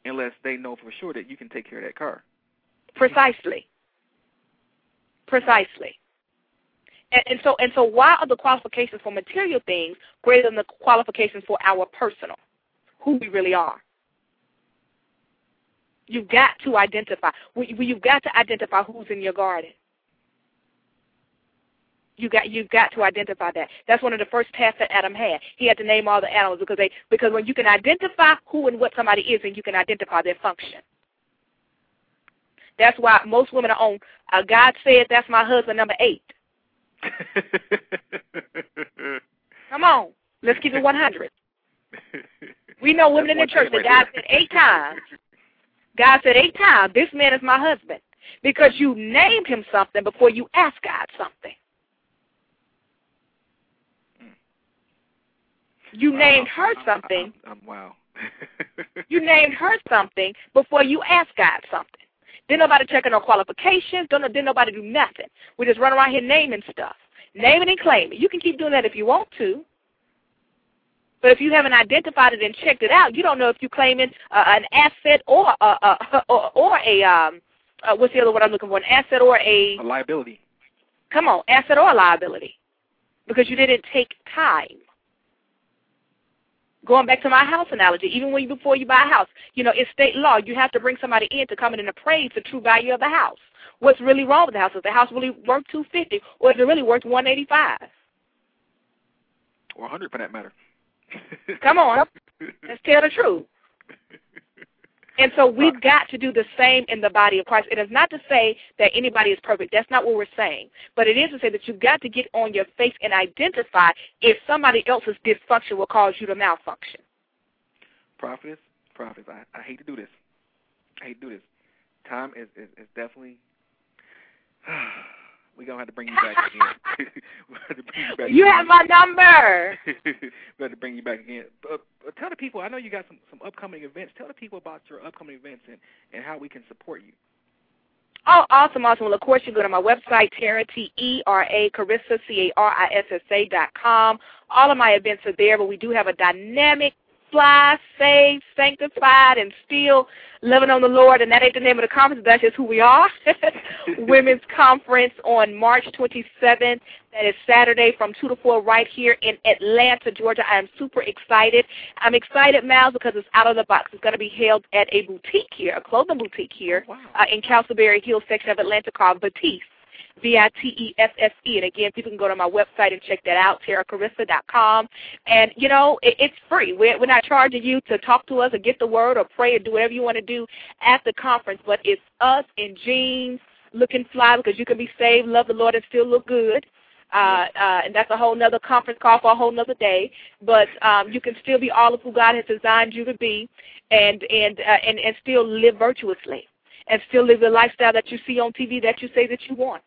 unless they know for sure that you can take care of that car. Precisely. Precisely. And, and so and so why are the qualifications for material things greater than the qualifications for our personal, who we really are? You've got to identify. You've got to identify who's in your garden. You got you've got to identify that. That's one of the first tasks that Adam had. He had to name all the animals because they because when you can identify who and what somebody is, and you can identify their function. That's why most women are on. Uh, God said, "That's my husband, number eight. *laughs* Come on, let's keep it 100. *laughs* We know women in the church that God said eight times. God said eight times, "This man is my husband," because you named him something before you asked God something. You named her something. I'm, I'm, wow. you named her something before you asked God something. Didn't nobody checking no qualifications. Don't didn't nobody do nothing. We just run around here naming stuff, naming and claiming. You can keep doing that if you want to. But if you haven't identified it and checked it out, you don't know if you're claiming uh, an asset or uh, uh, *laughs* or, or a um, uh, what's the other word I'm looking for? An asset or a, a liability. Come on, asset or a liability, because you didn't take time going back to my house analogy, even when you, before you buy a house, you know, it's state law. You have to bring somebody in to come in and appraise the true value of the house. What's really wrong with the house? Is the house really worth two fifty, or is it really worth one eighty five? Or a hundred, for that matter. Come on, *laughs* let's tell the truth. And so we've got to do the same in the body of Christ. It is not to say that anybody is perfect. That's not what we're saying. But it is to say that you've got to get on your face and identify if somebody else's dysfunction will cause you to malfunction. Prophetess, prophetess, I, I hate to do this. I hate to do this. Time is, is, is definitely *sighs* *sighs* we're gonna have to bring you back again. *laughs* *laughs* to bring you back. You again. have my number. *laughs* we have to bring you back again. But, but tell the people. I know you got some some upcoming events. Tell the people about your upcoming events and and how we can support you. Oh, awesome, awesome. Well, of course, you go to my website, Tera, T-E-R-A, Carissa, C-A-R-I-S-S-A dot com. All of my events are there, but we do have a dynamic fly, saved, sanctified, and still loving on the Lord. And that ain't the name of the conference. That's just who we are. *laughs* Women's Conference on March 27th. That is Saturday from 2 to 4 right here in Atlanta, Georgia. I am super excited. I'm excited, Myles, because it's out of the box. It's going to be held at a boutique here, a clothing boutique here Oh, wow. uh, in Castleberry Hill section of Atlanta called Vitesse. V-I-T-E-S-S-E. And again, people can go to my website and check that out, teracarissa.com. And, you know, it, it's free. We're, we're not charging you to talk to us or get the word or pray or do whatever you want to do at the conference, but it's us in jeans looking fly because you can be saved, love the Lord, and still look good. Uh, uh, and that's a whole nother conference call for a whole nother day. But um, you can still be all of who God has designed you to be, and and uh, and and still live virtuously, and still live the lifestyle that you see on TV that you say that you want.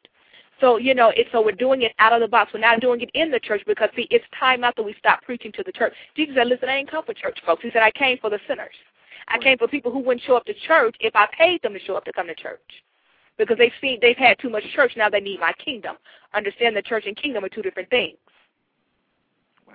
So you know, it, so we're doing it out of the box. We're not doing it in the church because see, it's time out that we stop preaching to the church. Jesus said, "Listen, I ain't come for church folks." He said, "I came for the sinners. I came for people who wouldn't show up to church if I paid them to show up to come to church." Because they've seen they've had too much church, now they need my kingdom. Understand that church and kingdom are two different things. Wow.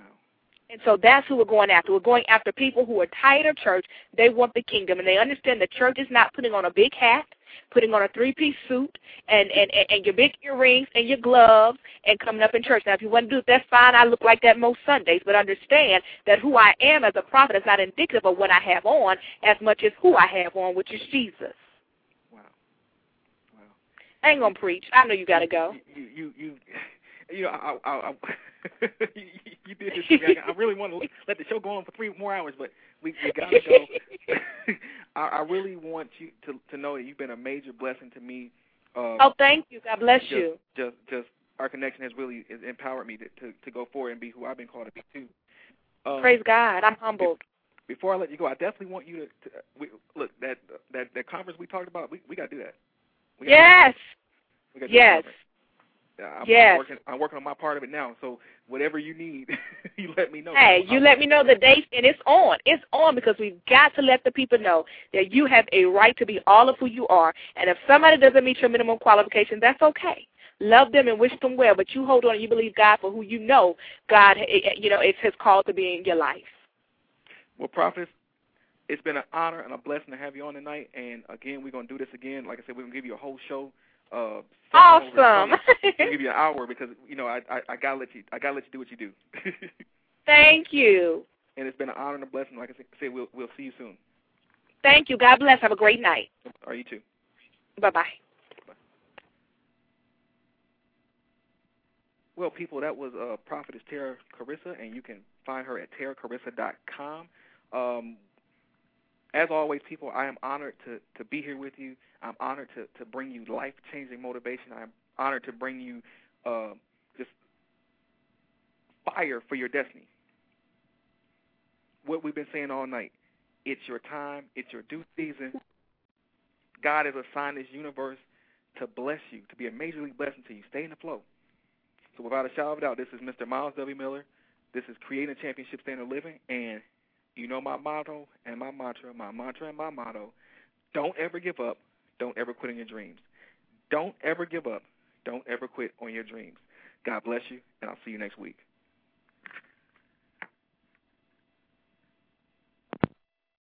And so that's who we're going after. We're going after people who are tired of church. They want the kingdom, and they understand that church is not putting on a big hat, putting on a three-piece suit, and and and, and your big earrings and your gloves, and coming up in church. Now, if you want to do it, that's fine. I look like that most Sundays, but understand that who I am as a prophet is not indicative of what I have on, as much as who I have on, which is Jesus. Wow. Wow. I ain't gonna preach. I know you gotta go. You you you, you know I I, I *laughs* you, you did this. To me. I, I really want to let the show go on for three more hours, but we we got to go. *laughs* I, I really want you to to know that you've been a major blessing to me. Uh, Oh, thank you. God bless just, you. Just just our connection has really empowered me to, to to go forward and be who I've been called to be too. Um, Praise God. I'm humbled. before I let you go, I definitely want you to, to we, look that that that conference we talked about. We we got to do that. We gotta do Yes. that. We gotta do that Yes. conference. Yeah, I'm, Yes. I'm working. I'm working on my part of it now. So whatever you need, *laughs* you let me know. Hey, you I'll- let me know the date, and it's on. It's on because we've got to let the people know that you have a right to be all of who you are. And if somebody doesn't meet your minimum qualifications, that's okay. Love them and wish them well, but you hold on and you believe God for who you know God, eh, eh, you know, it's His call to be in your life. Well, Prophet, it's been an honor and a blessing to have you on tonight. And again, we're gonna do this again. Like I said, we're gonna give you a whole show. Uh, Awesome. Gonna *laughs* give you an hour because you know I, I I gotta let you I gotta let you do what you do. *laughs* Thank you. and it's been an honor and a blessing. Like I said, we'll we'll see you soon. Thank you. God bless. Have a great night. Are you too? Bye bye. Well, people, that was uh, Prophetess Tera Carissa, and you can find her at teracarissa.com. Um, as always, people, I am honored to, to be here with you. I'm honored to, to bring you life changing motivation. I'm honored to bring you uh, just fire for your destiny. What we've been saying all night it's your time, it's your due season. God has assigned this universe to bless you, to be a major league blessing to you. Stay in the flow. So without a shadow of a doubt, this is Mr. Myles W. Miller. This is Creating a Championship Standard Living, and you know my motto and my mantra, my mantra and my motto, don't ever give up, don't ever quit on your dreams. Don't ever give up, don't ever quit on your dreams. God bless you, and I'll see you next week.